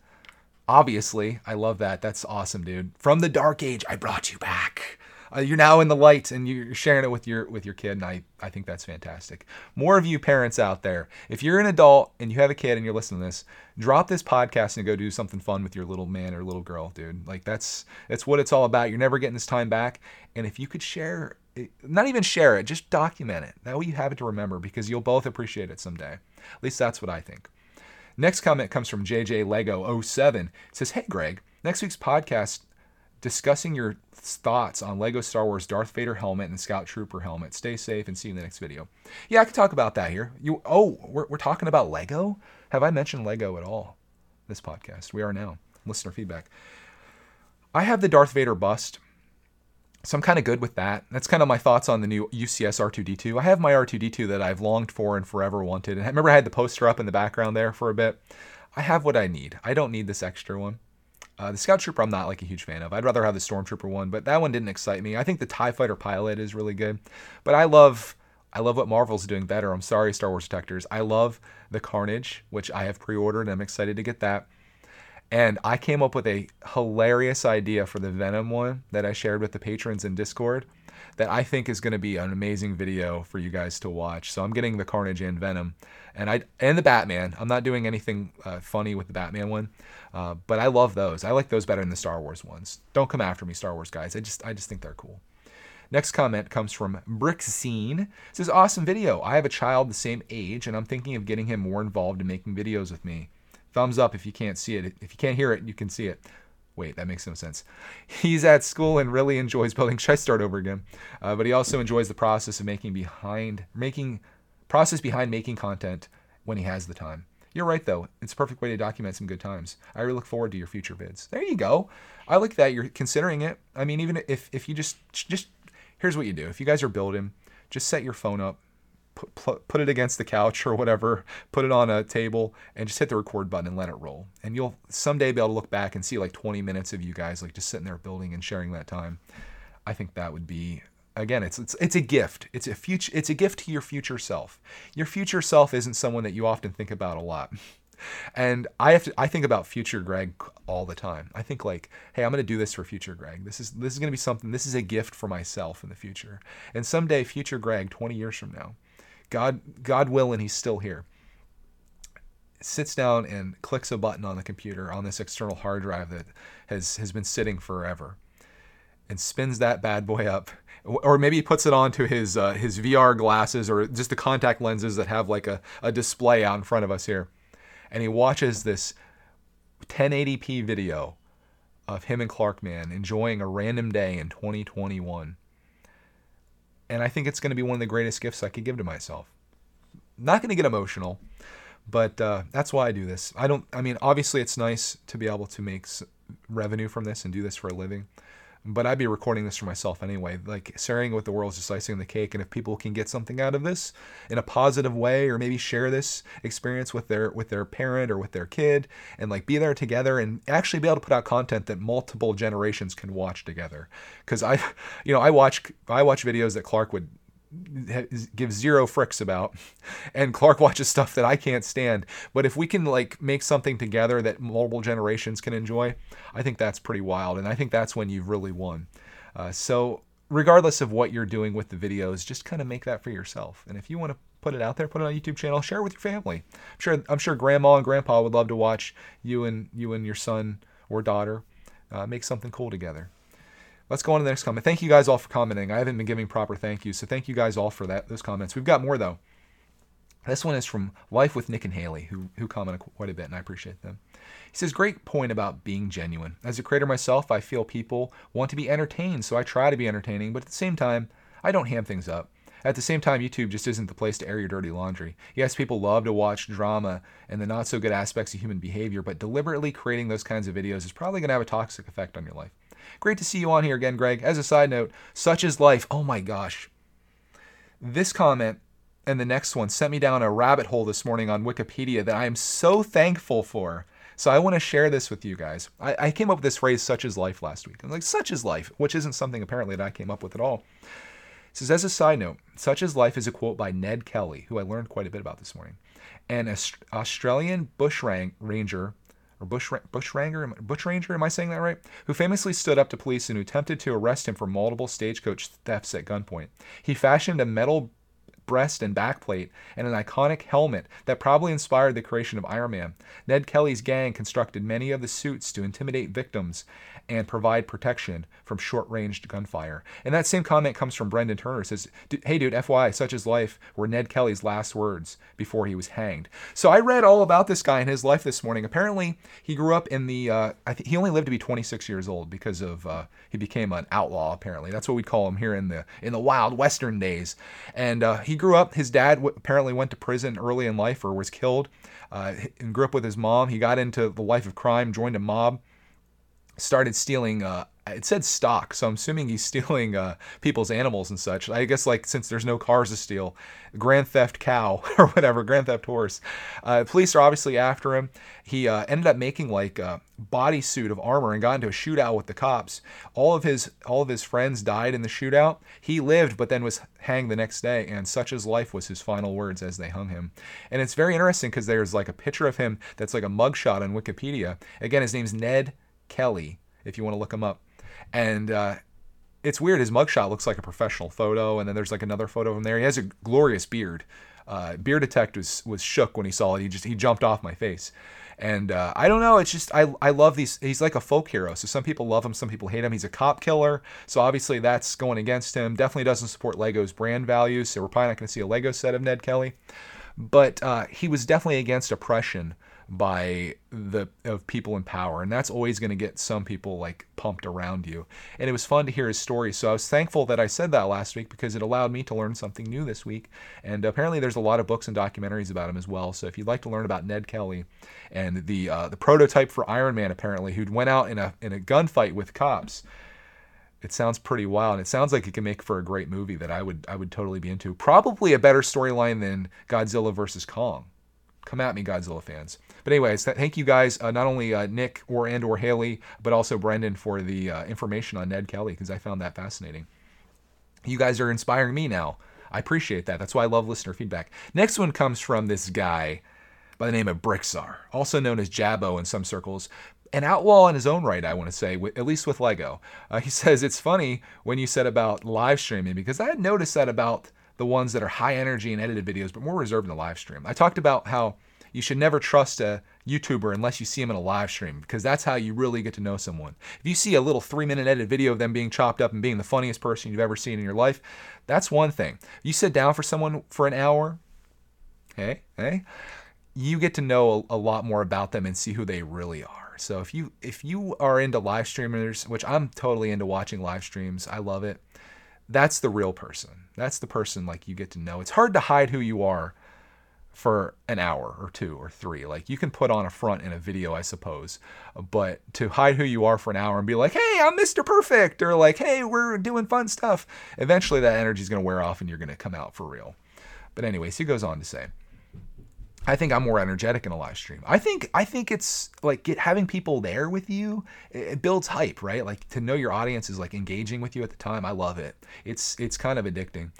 obviously, I love that. That's awesome, dude. From the dark age, I brought you back. Uh, you're now in the light and you're sharing it with your with your kid and I, I think that's fantastic more of you parents out there if you're an adult and you have a kid and you're listening to this drop this podcast and go do something fun with your little man or little girl dude like that's that's what it's all about you're never getting this time back and if you could share not even share it just document it that way you have it to remember because you'll both appreciate it someday at least that's what i think next comment comes from jj lego 07 it says hey greg next week's podcast discussing your thoughts on Lego Star Wars Darth Vader helmet and Scout Trooper helmet. Stay safe and see you in the next video. Yeah, I can talk about that here. You oh, we're, we're talking about Lego? Have I mentioned Lego at all? This podcast. We are now. Listener feedback. I have the Darth Vader bust. So I'm kind of good with that. That's kind of my thoughts on the new UCS R2D2. I have my R2D2 that I've longed for and forever wanted. And I remember I had the poster up in the background there for a bit. I have what I need. I don't need this extra one. Uh, the Scout Trooper, I'm not like a huge fan of. I'd rather have the Stormtrooper one, but that one didn't excite me. I think the Tie Fighter pilot is really good, but I love, I love what Marvel's doing better. I'm sorry, Star Wars detectors. I love the Carnage, which I have pre-ordered. I'm excited to get that. And I came up with a hilarious idea for the Venom one that I shared with the patrons in Discord that I think is going to be an amazing video for you guys to watch. So I'm getting the Carnage and Venom, and I and the Batman. I'm not doing anything uh, funny with the Batman one, uh, but I love those. I like those better than the Star Wars ones. Don't come after me, Star Wars guys. I just I just think they're cool. Next comment comes from Brickscene. Says, Awesome video. I have a child the same age, and I'm thinking of getting him more involved in making videos with me. Thumbs up if you can't see it. If you can't hear it, you can see it. Wait, that makes no sense. He's at school and really enjoys building. Should I start over again? Uh, but he also enjoys the process of making behind making process behind making content when he has the time. You're right though. It's a perfect way to document some good times. I really look forward to your future vids. There you go. I like that you're considering it. I mean, even if if you just just here's what you do. If you guys are building, just set your phone up, put, put it against the couch or whatever, put it on a table, and just hit the record button and let it roll. And you'll someday be able to look back and see like 20 minutes of you guys like just sitting there building and sharing that time. I think that would be again it's it's it's a gift. It's a future it's a gift to your future self. Your future self isn't someone that you often think about a lot. And i have to i think about future greg all the time. I think like hey i'm going to do this for future greg. This is this is going to be something this is a gift for myself in the future. And someday future greg 20 years from now God, God willing, he's still here. Sits down and clicks a button on the computer on this external hard drive that has has been sitting forever, and spins that bad boy up, or maybe he puts it onto his uh, his VR glasses or just the contact lenses that have like a, a display out in front of us here, and he watches this 1080p video of him and Clark Man enjoying a random day in 2021 and I think it's going to be one of the greatest gifts I could give to myself. Not going to get emotional, but uh, that's why I do this. I don't. I mean, obviously, it's nice to be able to make revenue from this and do this for a living but I'd be recording this for myself anyway. Like sharing with the world is just icing the cake, and if people can get something out of this in a positive way, or maybe share this experience with their with their parent or with their kid, and like be there together and actually be able to put out content that multiple generations can watch together. Because I, you know, I watch I watch videos that Clark would give zero fricks about and clark watches stuff that i can't stand. But if we can like make something together that multiple generations can enjoy i think that's pretty wild and i think that's when you've really won. Uh, so regardless of what you're doing with the videos just kind of make that for yourself. And if you want to put it out there put it on youtube channel share it with your family. I'm sure i'm sure grandma and grandpa would love to watch you and you and your son or daughter uh, make something cool together Let's go on to the next comment. Thank you guys all for commenting. I haven't been giving proper thank yous, so thank you guys all for that those comments. We've got more though. This one is from Life with Nick and Haley, who who commented quite a bit, and I appreciate them. He says, "Great point about being genuine. As a creator myself, I feel people want to be entertained, so I try to be entertaining, but at the same time, I don't ham things up. At the same time, YouTube just isn't the place to air your dirty laundry. Yes, people love to watch drama and the not so good aspects of human behavior, but deliberately creating those kinds of videos is probably going to have a toxic effect on your life. Great to see you on here again, Greg. As a side note, such is life. Oh my gosh. This comment and the next one sent me down a rabbit hole this morning on Wikipedia that I am so thankful for. So I want to share this with you guys. I, I, came up with this phrase, such is life, last week. I'm like, such is life, which isn't something apparently that I came up with at all. It says, as a side note, such is life is a quote by Ned Kelly, who I learned quite a bit about this morning. An Australian bush ranger or Bush Bushranger, Bushranger, am I saying that right? Who famously stood up to police and who attempted to arrest him for multiple stagecoach thefts at gunpoint. He fashioned a metal breast and backplate, and an iconic helmet that probably inspired the creation of Iron Man. Ned Kelly's gang constructed many of the suits to intimidate victims and provide protection from short-ranged gunfire. And that same comment comes from Brendan Turner. It says, "Hey, dude, FYI, such as life were Ned Kelly's last words before he was hanged." So I read all about this guy and his life this morning. Apparently, he grew up in the. Uh, I think he only lived to be 26 years old because of uh, he became an outlaw. Apparently, that's what we call him here in the in the wild western days. And uh, he grew up. His dad w- apparently went to prison early in life or was killed. Uh, and grew up with his mom. He got into the life of crime, joined a mob started stealing uh, it said stock, so I'm assuming he's stealing uh, people's animals and such. I guess like since there's no cars to steal, Grand Theft Cow or whatever, Grand Theft Horse. Uh, police are obviously after him. He uh, ended up making like a bodysuit of armor and got into a shootout with the cops. All of his all of his friends died in the shootout. He lived, but then was hanged the next day. And such as life was his final words as they hung him. And it's very interesting because there's like a picture of him that's like a mugshot on Wikipedia. Again, his name's Ned Kelly. If you want to look him up and uh, it's weird. His mugshot looks like a professional photo, and then there's like another photo of him there. He has a glorious beard. Uh, beard detective was, was shook when he saw it. He just he jumped off my face, and uh, I don't know. It's just I I love these. He's like a folk hero. So some people love him, some people hate him. He's a cop killer, so obviously that's going against him. Definitely doesn't support Lego's brand values. So we're probably not going to see a Lego set of Ned Kelly, but uh, he was definitely against oppression by the of people in power. And that's always going to get some people like pumped around you. And it was fun to hear his story. So i was thankful that i said that last week because it allowed me to learn something new this week. And apparently there's a lot of books and documentaries about him as well. So if you'd like to learn about ned kelly and the uh, the prototype for iron man apparently who went out in a in a gunfight with cops it sounds pretty wild. And it sounds like it can make for a great movie that i would i would totally be into. Probably a better storyline than godzilla versus kong come at me godzilla fans but anyways, thank you guys, uh, not only uh, Nick or and or Haley, but also Brendan for the uh, information on Ned Kelly because I found that fascinating. You guys are inspiring me now. I appreciate that. That's why I love listener feedback. Next one comes from this guy by the name of Brixar, also known as Jabbo in some circles. An outlaw in his own right, I want to say, at least with Lego. Uh, he says it's funny when you said about live streaming because I had noticed that about the ones that are high energy and edited videos, but more reserved in the live stream. I talked about how you should never trust a YouTuber unless you see them in a live stream because that's how you really get to know someone. If you see a little three minute edit video of them being chopped up and being the funniest person you've ever seen in your life, that's one thing. You sit down for someone for an hour, hey, hey, you get to know a, a lot more about them and see who they really are. So if you if you are into live streamers, which I'm totally into watching live streams, I love it. That's the real person. That's the person like you get to know. It's hard to hide who you are for an hour or two or three. Like you can put on a front in a video, I suppose, but to hide who you are for an hour and be like, "Hey, I'm Mr. Perfect," or like, "Hey, we're doing fun stuff," eventually that energy is going to wear off and you're going to come out for real. But anyways, he goes on to say, I think I'm more energetic in a live stream. I think I think it's like get, having people there with you. It builds hype, right? Like to know your audience is like engaging with you at the time. I love it. It's it's kind of addicting.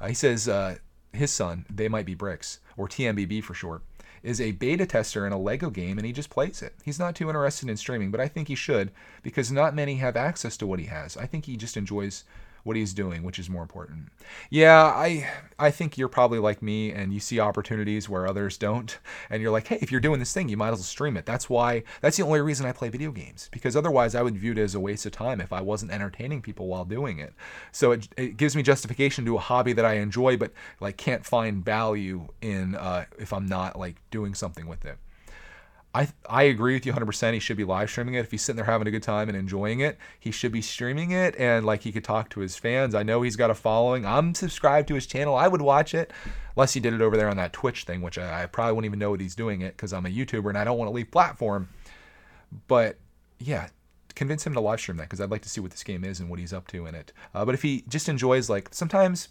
Uh, he says uh, his son, they might be bricks or TMBB for short, is a beta tester in a Lego game and he just plays it. He's not too interested in streaming, but I think he should because not many have access to what he has. I think he just enjoys what he's doing, which is more important. Yeah, I I think you're probably like me and you see opportunities where others don't and you're like, "Hey, if you're doing this thing, you might as well stream it." That's why that's the only reason I play video games because otherwise I would view it as a waste of time if I wasn't entertaining people while doing it. So it, it gives me justification to a hobby that I enjoy but like can't find value in uh, if I'm not like doing something with it. I I agree with you 100%. He should be live streaming it. If he's sitting there having a good time and enjoying it, he should be streaming it and like he could talk to his fans. I know he's got a following. I'm subscribed to his channel. I would watch it unless he did it over there on that Twitch thing, which I, I probably wouldn't even know what he's doing it because I'm a YouTuber and I don't want to leave platform. But yeah, convince him to live stream that because I'd like to see what this game is and what he's up to in it. Uh, but if he just enjoys like sometimes,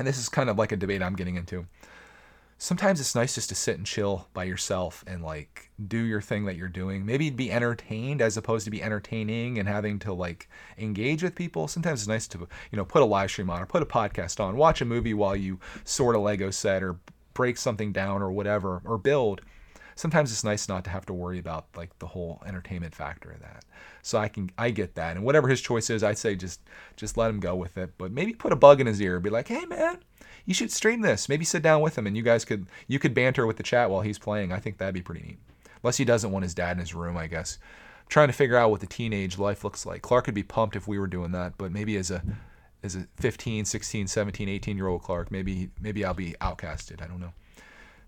and this is kind of like a debate I'm getting into sometimes it's nice just to sit and chill by yourself and like do your thing that you're doing. Maybe be entertained as opposed to be entertaining and having to like engage with people. Sometimes it's nice to, you know, put a live stream on or put a podcast on, watch a movie while you sort a Lego set or break something down or whatever or build. sometimes it's nice not to have to worry about like the whole entertainment factor of that. So I can I get that. And whatever his choice is, I'd say just just let him go with it. But maybe put a bug in his ear, be like, hey man, you should stream this. Maybe sit down with him and you guys could you could banter with the chat while he's playing. I think that'd be pretty neat. Unless he doesn't want his dad in his room, I guess. I'm trying to figure out what the teenage life looks like. Clark would be pumped if we were doing that, but maybe as a as a 15, 16, 17, 18 year old Clark, maybe maybe I'll be outcasted. I don't know.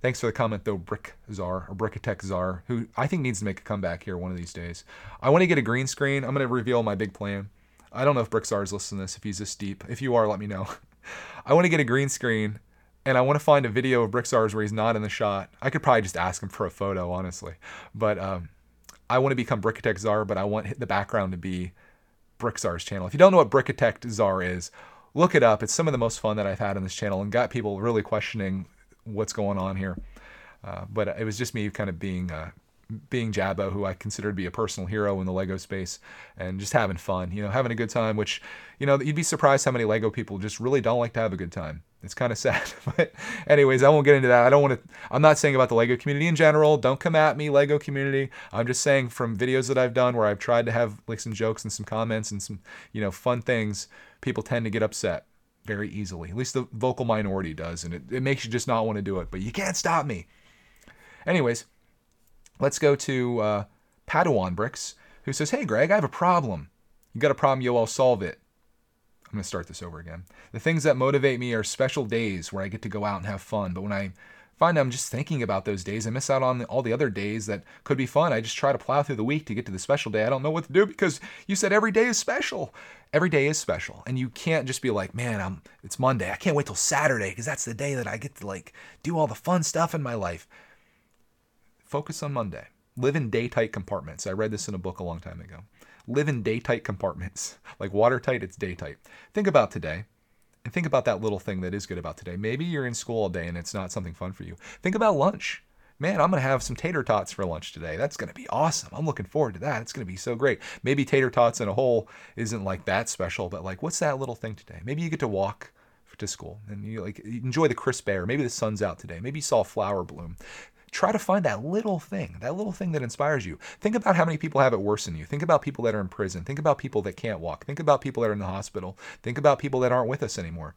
Thanks for the comment though, Brick Czar or Brickatech Czar, who I think needs to make a comeback here one of these days. I want to get a green screen. I'm gonna reveal my big plan. I don't know if Brick Czar is listening to this. If he's this deep, if you are, let me know. I want to get a green screen, and I want to find a video of Brick Czar's where he's not in the shot. I could probably just ask him for a photo, honestly, but um, I want to become Brickatech Czar, but I want the background to be Brick Czar's channel. If you don't know what Brickatech Czar is, look it up. It's some of the most fun that I've had on this channel and got people really questioning what's going on here. Uh, but it was just me kind of being uh, being Jabba, who I consider to be a personal hero in the Lego space, and just having fun, you know, having a good time. Which, you know, you'd be surprised how many Lego people just really don't like to have a good time. It's kind of sad. but, anyways, I won't get into that. I don't want to. I'm not saying about the Lego community in general. Don't come at me, Lego community. I'm just saying from videos that I've done where I've tried to have like some jokes and some comments and some, you know, fun things. People tend to get upset very easily. At least the vocal minority does, and it, it makes you just not want to do it. But you can't stop me. Anyways, let's go to uh, Padawan Bricks, who says, "Hey Greg, I have a problem. You got a problem? Yo, I'll solve it." I'm gonna start this over again. The things that motivate me are special days where I get to go out and have fun. But when I find I'm just thinking about those days, I miss out on all the other days that could be fun. I just try to plow through the week to get to the special day. I don't know what to do because you said every day is special. Every day is special, and you can't just be like, "Man, I'm it's Monday. I can't wait till Saturday because that's the day that I get to like do all the fun stuff in my life." Focus on Monday. Live in day tight compartments. I read this in a book a long time ago. Live in day tight compartments. Like watertight, it's day tight. Think about today and think about that little thing that is good about today. Maybe you're in school all day and it's not something fun for you. Think about lunch. Man, I'm going to have some tater tots for lunch today. That's going to be awesome. I'm looking forward to that. It's going to be so great. Maybe tater tots in a whole isn't like that special, but like, what's that little thing today? Maybe you get to walk to school and you like enjoy the crisp air. Maybe the sun's out today. Maybe you saw a flower bloom. Try to find that little thing, that little thing that inspires you. Think about how many people have it worse than you. Think about people that are in prison. Think about people that can't walk. Think about people that are in the hospital. Think about people that aren't with us anymore.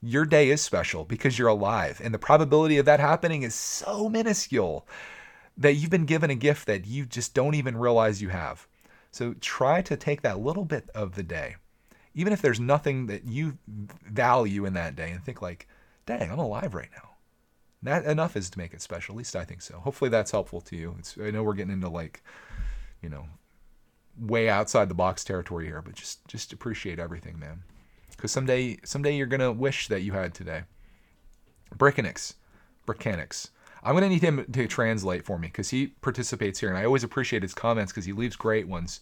Your day is special because you're alive, and the probability of that happening is so minuscule that you've been given a gift that you just don't even realize you have. So try to take that little bit of the day, even if there's nothing that you value in that day, and think like, dang, I'm alive right now that enough is to make it special. At least I think so. Hopefully that's helpful to you. It's, I know we're getting into like, you know, way outside the box territory here, but just just appreciate everything, man. Because someday someday you're gonna wish that you had today. Brickanix, Brickanix. I'm gonna need him to translate for me because he participates here, and I always appreciate his comments because he leaves great ones.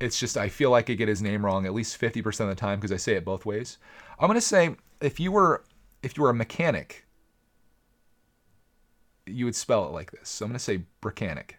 It's just I feel like I get his name wrong at least 50% of the time because I say it both ways. I'm gonna say if you were if you were a mechanic you would spell it like this. So I'm going to say Brickanic.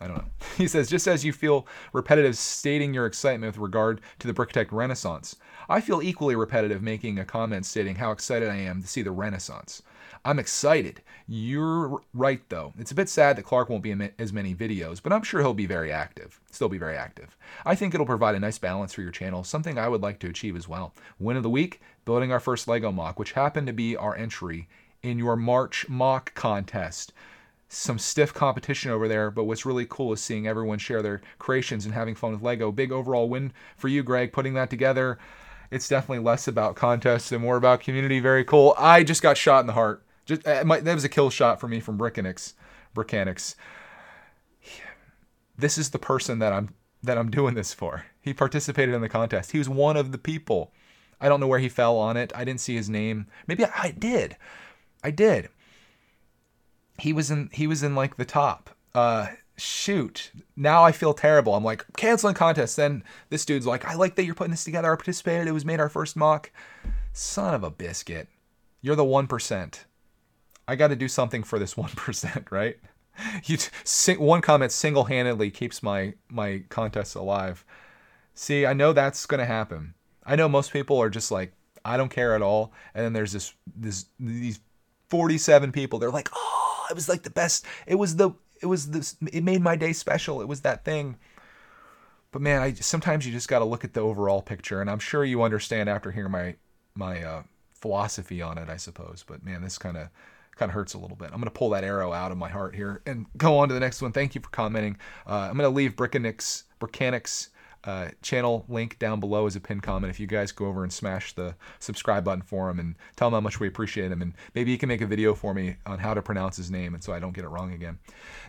I don't know. He says, just as you feel repetitive stating your excitement with regard to the Bricktech Renaissance, I feel equally repetitive making a comment stating how excited I am to see the Renaissance. I'm excited. You're right, though. It's a bit sad that Clark won't be in as many videos, but I'm sure he'll be very active. Still be very active. I think it'll provide a nice balance for your channel, something I would like to achieve as well. Win of the week, building our first Lego MOC, which happened to be our entry in your March MOC contest. Some stiff competition over there, but what's really cool is seeing everyone share their creations and having fun with Lego. Big overall win for you, Greg, putting that together. It's definitely less about contests and more about community. Very cool. I just got shot in the heart. Just uh, that was a kill shot for me from Brickanix. Brickanix. This is the person that I'm that I'm doing this for. He participated in the contest. He was one of the people. I don't know where he fell on it. I didn't see his name. Maybe I, I did. I did. He was in he was in like the top. Uh shoot. Now I feel terrible. I'm like canceling contests. Then this dude's like, I like that you're putting this together. I participated. It was made our first MOC. Son of a biscuit. You're the one percent. I got to do something for this one percent, right? You t- one comment single-handedly keeps my my contest alive. See, I know that's gonna happen. I know most people are just like, I don't care at all. And then there's this this these 47 people. They're like, oh, it was like the best. It was the it was this it made my day special. It was that thing. But man, I sometimes you just got to look at the overall picture, and I'm sure you understand after hearing my my uh, philosophy on it, I suppose. But man, this kind of kind of hurts a little bit. I'm gonna pull that arrow out of my heart here and go on to the next one. Thank you for commenting. Uh, I'm gonna leave Brickanix Brickanix uh, channel link down below as a pinned comment. If you guys go over and smash the subscribe button for him and tell him how much we appreciate him, and maybe he can make a video for me on how to pronounce his name, and so I don't get it wrong again.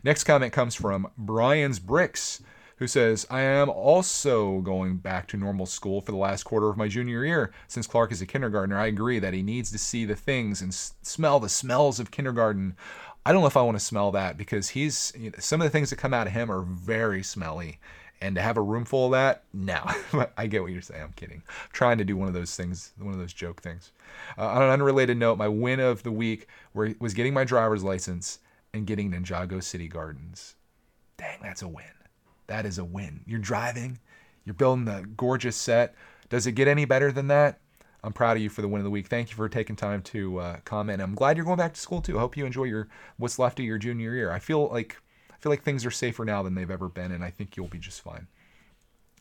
Next comment comes from Brian's Bricks who says, I am also going back to normal school for the last quarter of my junior year. Since Clark is a kindergartner, I agree that he needs to see the things and smell the smells of kindergarten. I don't know if I want to smell that because he's you know, some of the things that come out of him are very smelly. And to have a room full of that, no. I get what you're saying. I'm kidding. I'm trying to do one of those things, one of those joke things. Uh, on an unrelated note, my win of the week was getting my driver's license and getting Ninjago City Gardens. Dang, that's a win. That is a win. You're driving, you're building the gorgeous set. Does it get any better than that? I'm proud of you for the win of the week. Thank you for taking time to uh, comment. I'm glad you're going back to school too. I hope you enjoy your what's left of your junior year. I feel like I feel like things are safer now than they've ever been, and I think you'll be just fine.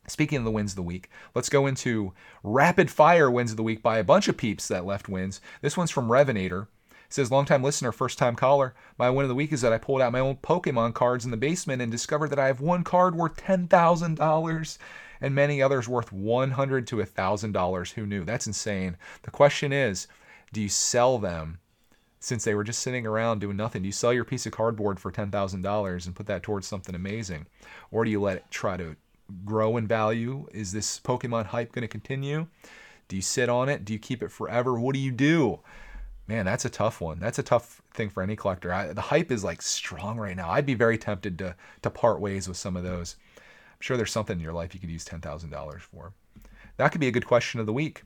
Speaking of the wins of the week, let's go into rapid fire wins of the week by a bunch of peeps that left wins. This one's from Revenator says, longtime listener, first time caller. My win of the week is that I pulled out my own Pokemon cards in the basement and discovered that I have one card worth $10,000 and many others worth 100 to $1,000. Who knew? That's insane. The question is, do you sell them since they were just sitting around doing nothing? Do you sell your piece of cardboard for $10,000 and put that towards something amazing? Or do you let it try to grow in value? Is this Pokemon hype going to continue? Do you sit on it? Do you keep it forever? What do you do? man, that's a tough one. That's a tough thing for any collector. I, the hype is like strong right now. I'd be very tempted to to part ways with some of those. I'm sure there's something in your life you could use ten thousand dollars for. That could be a good question of the week.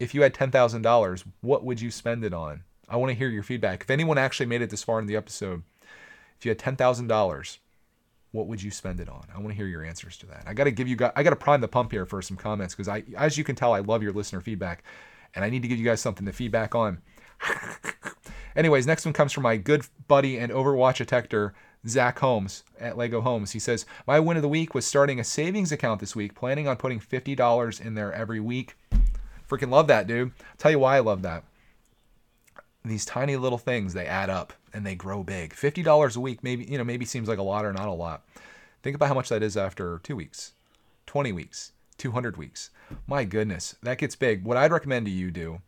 If you had ten thousand dollars, what would you spend it on? I want to hear your feedback. If anyone actually made it this far in the episode, if you had ten thousand dollars, what would you spend it on? I want to hear your answers to that. I got to give you guys, I got to prime the pump here for some comments because I, as you can tell, I love your listener feedback, and I need to give you guys something to feedback on. Anyways, next one comes from my good buddy and Overwatch detector, Zach Holmes at Lego Homes. He says, My win of the week was starting a savings account this week, planning on putting $50 in there every week. Freaking love that, dude. Tell you why I love that. These tiny little things, they add up and they grow big. $50 a week, maybe, you know, maybe seems like a lot or not a lot. Think about how much that is after two weeks, 20 weeks, 200 weeks. My goodness, that gets big. What I'd recommend to you do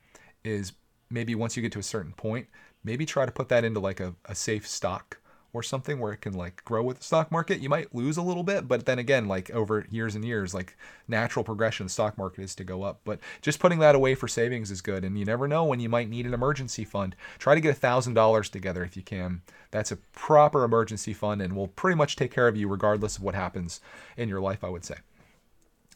is maybe once you get to a certain point, maybe try to put that into like a, a safe stock or something where it can like grow with the stock market. You might lose a little bit, but then again, like over years and years, like natural progression, the stock market is to go up. But just putting that away for savings is good. And you never know when you might need an emergency fund. Try to get a thousand dollars together if you can. That's a proper emergency fund and will pretty much take care of you regardless of what happens in your life, I would say.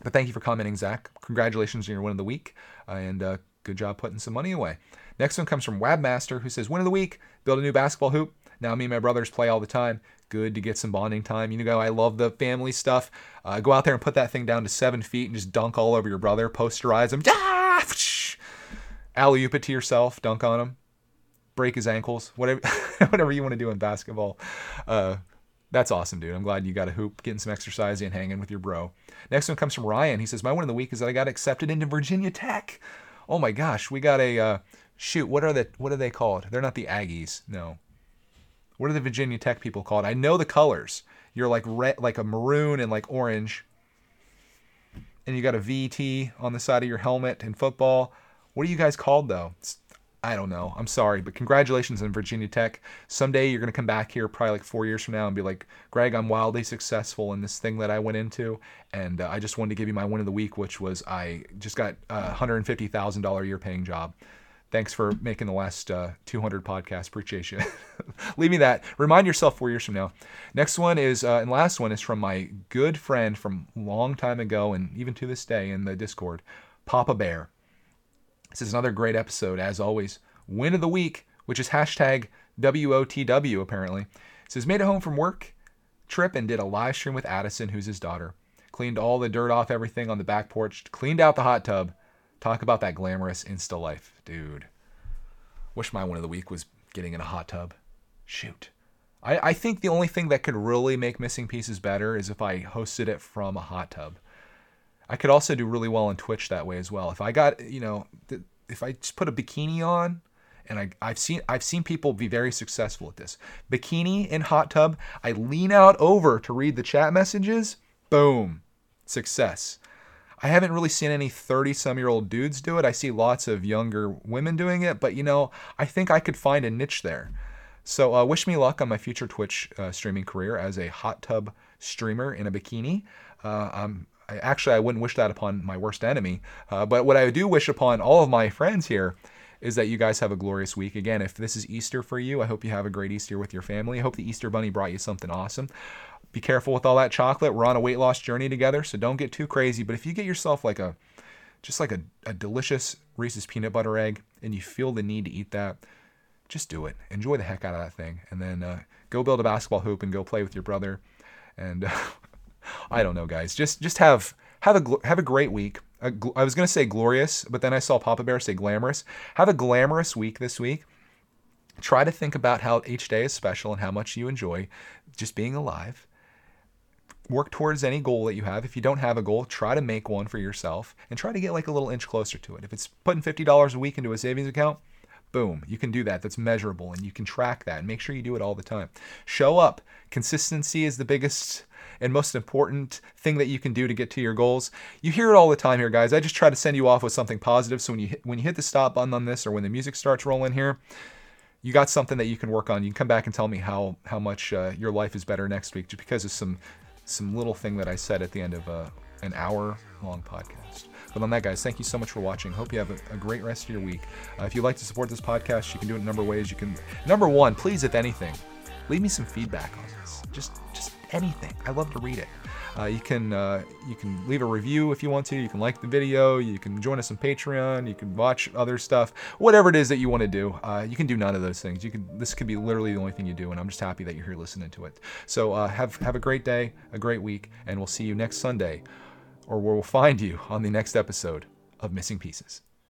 But thank you for commenting, Zach. Congratulations on your win of the week, uh, and uh, good job putting some money away. Next one comes from Webmaster, who says, Win of the week, build a new basketball hoop. Now me and my brothers play all the time. Good to get some bonding time. You know, I love the family stuff. Uh, go out there and put that thing down to seven feet and just dunk all over your brother. Posterize him. Ah! Alley oop it to yourself. Dunk on him. Break his ankles. Whatever, whatever you want to do in basketball. Uh, that's awesome, dude. I'm glad you got a hoop, getting some exercise and hanging with your bro. Next one comes from Ryan. He says, My one of the week is that I got accepted into Virginia Tech. Oh my gosh, we got a uh, shoot, what are the what are they called? They're not the Aggies. No. What are the Virginia Tech people called? I know the colors. You're like red, like a maroon and like orange. And you got a VT on the side of your helmet in football. What are you guys called though? It's, I don't know. I'm sorry, but congratulations on Virginia Tech. Someday you're going to come back here, probably like four years from now, and be like, Greg, I'm wildly successful in this thing that I went into. And uh, I just wanted to give you my win of the week, which was I just got a $150,000 year paying job. Thanks for making the last uh, 200 podcasts. Appreciate you. Leave me that. Remind yourself four years from now. Next one is, uh, and last one is from my good friend from long time ago, and even to this day in the Discord, Papa Bear. This is another great episode, as always. Win of the week, which is hashtag WOTW, apparently. It says, made it home from work trip and did a live stream with Addison, who's his daughter. Cleaned all the dirt off everything on the back porch, cleaned out the hot tub, Talk about that glamorous Insta life, dude. Wish my one of the week was getting in a hot tub. Shoot. I, I think the only thing that could really make Missing Pieces better is if I hosted it from a hot tub. I could also do really well on Twitch that way as well. If I got, you know, if I just put a bikini on, and I, I've seen I've seen people be very successful at this. Bikini in hot tub. I lean out over to read the chat messages. Boom, success. I haven't really seen any 30 some year old dudes do it. I see lots of younger women doing it, but you know, I think I could find a niche there. So, uh, wish me luck on my future Twitch uh, streaming career as a hot tub streamer in a bikini. Uh, um, I, actually, I wouldn't wish that upon my worst enemy, uh, but what I do wish upon all of my friends here is that you guys have a glorious week. Again, if this is Easter for you, I hope you have a great Easter with your family. I hope the Easter Bunny brought you something awesome. Be careful with all that chocolate. We're on a weight loss journey together, so don't get too crazy. But if you get yourself like a just like a, a delicious Reese's peanut butter egg and you feel the need to eat that, just do it. Enjoy the heck out of that thing, and then uh, go build a basketball hoop and go play with your brother. And uh, I don't know, guys. Just just have have a have a great week. I was gonna say glorious, but then I saw Papa Bear say glamorous. Have a glamorous week this week. Try to think about how each day is special and how much you enjoy just being alive. Work towards any goal that you have. If you don't have a goal, try to make one for yourself and try to get like a little inch closer to it. If it's putting $50 a week into a savings account, Boom. You can do that. That's measurable and you can track that and make sure you do it all the time. Show up. Consistency is the biggest and most important thing that you can do to get to your goals. You hear it all the time here, guys. I just try to send you off with something positive. So when you hit, when you hit the stop button on this or when the music starts rolling here, you got something that you can work on. You can come back and tell me how how much uh, your life is better next week, just because of some some little thing that I said at the end of uh, an hour long podcast. But on that, guys, thank you so much for watching. Hope you have a, a great rest of your week. Uh, if you'd like to support this podcast, you can do it in a number of ways. You can, number one, please, if anything, leave me some feedback on this. Just, just anything. I love to read it. Uh, you can uh, you can leave a review if you want to. You can like the video. You can join us on Patreon. You can watch other stuff. Whatever it is that you want to do, uh, you can do none of those things. You can. This could be literally the only thing you do, and I'm just happy that you're here listening to it. So uh, have have a great day, a great week, and we'll see you next Sunday or we'll find you on the next episode of Missing Pieces.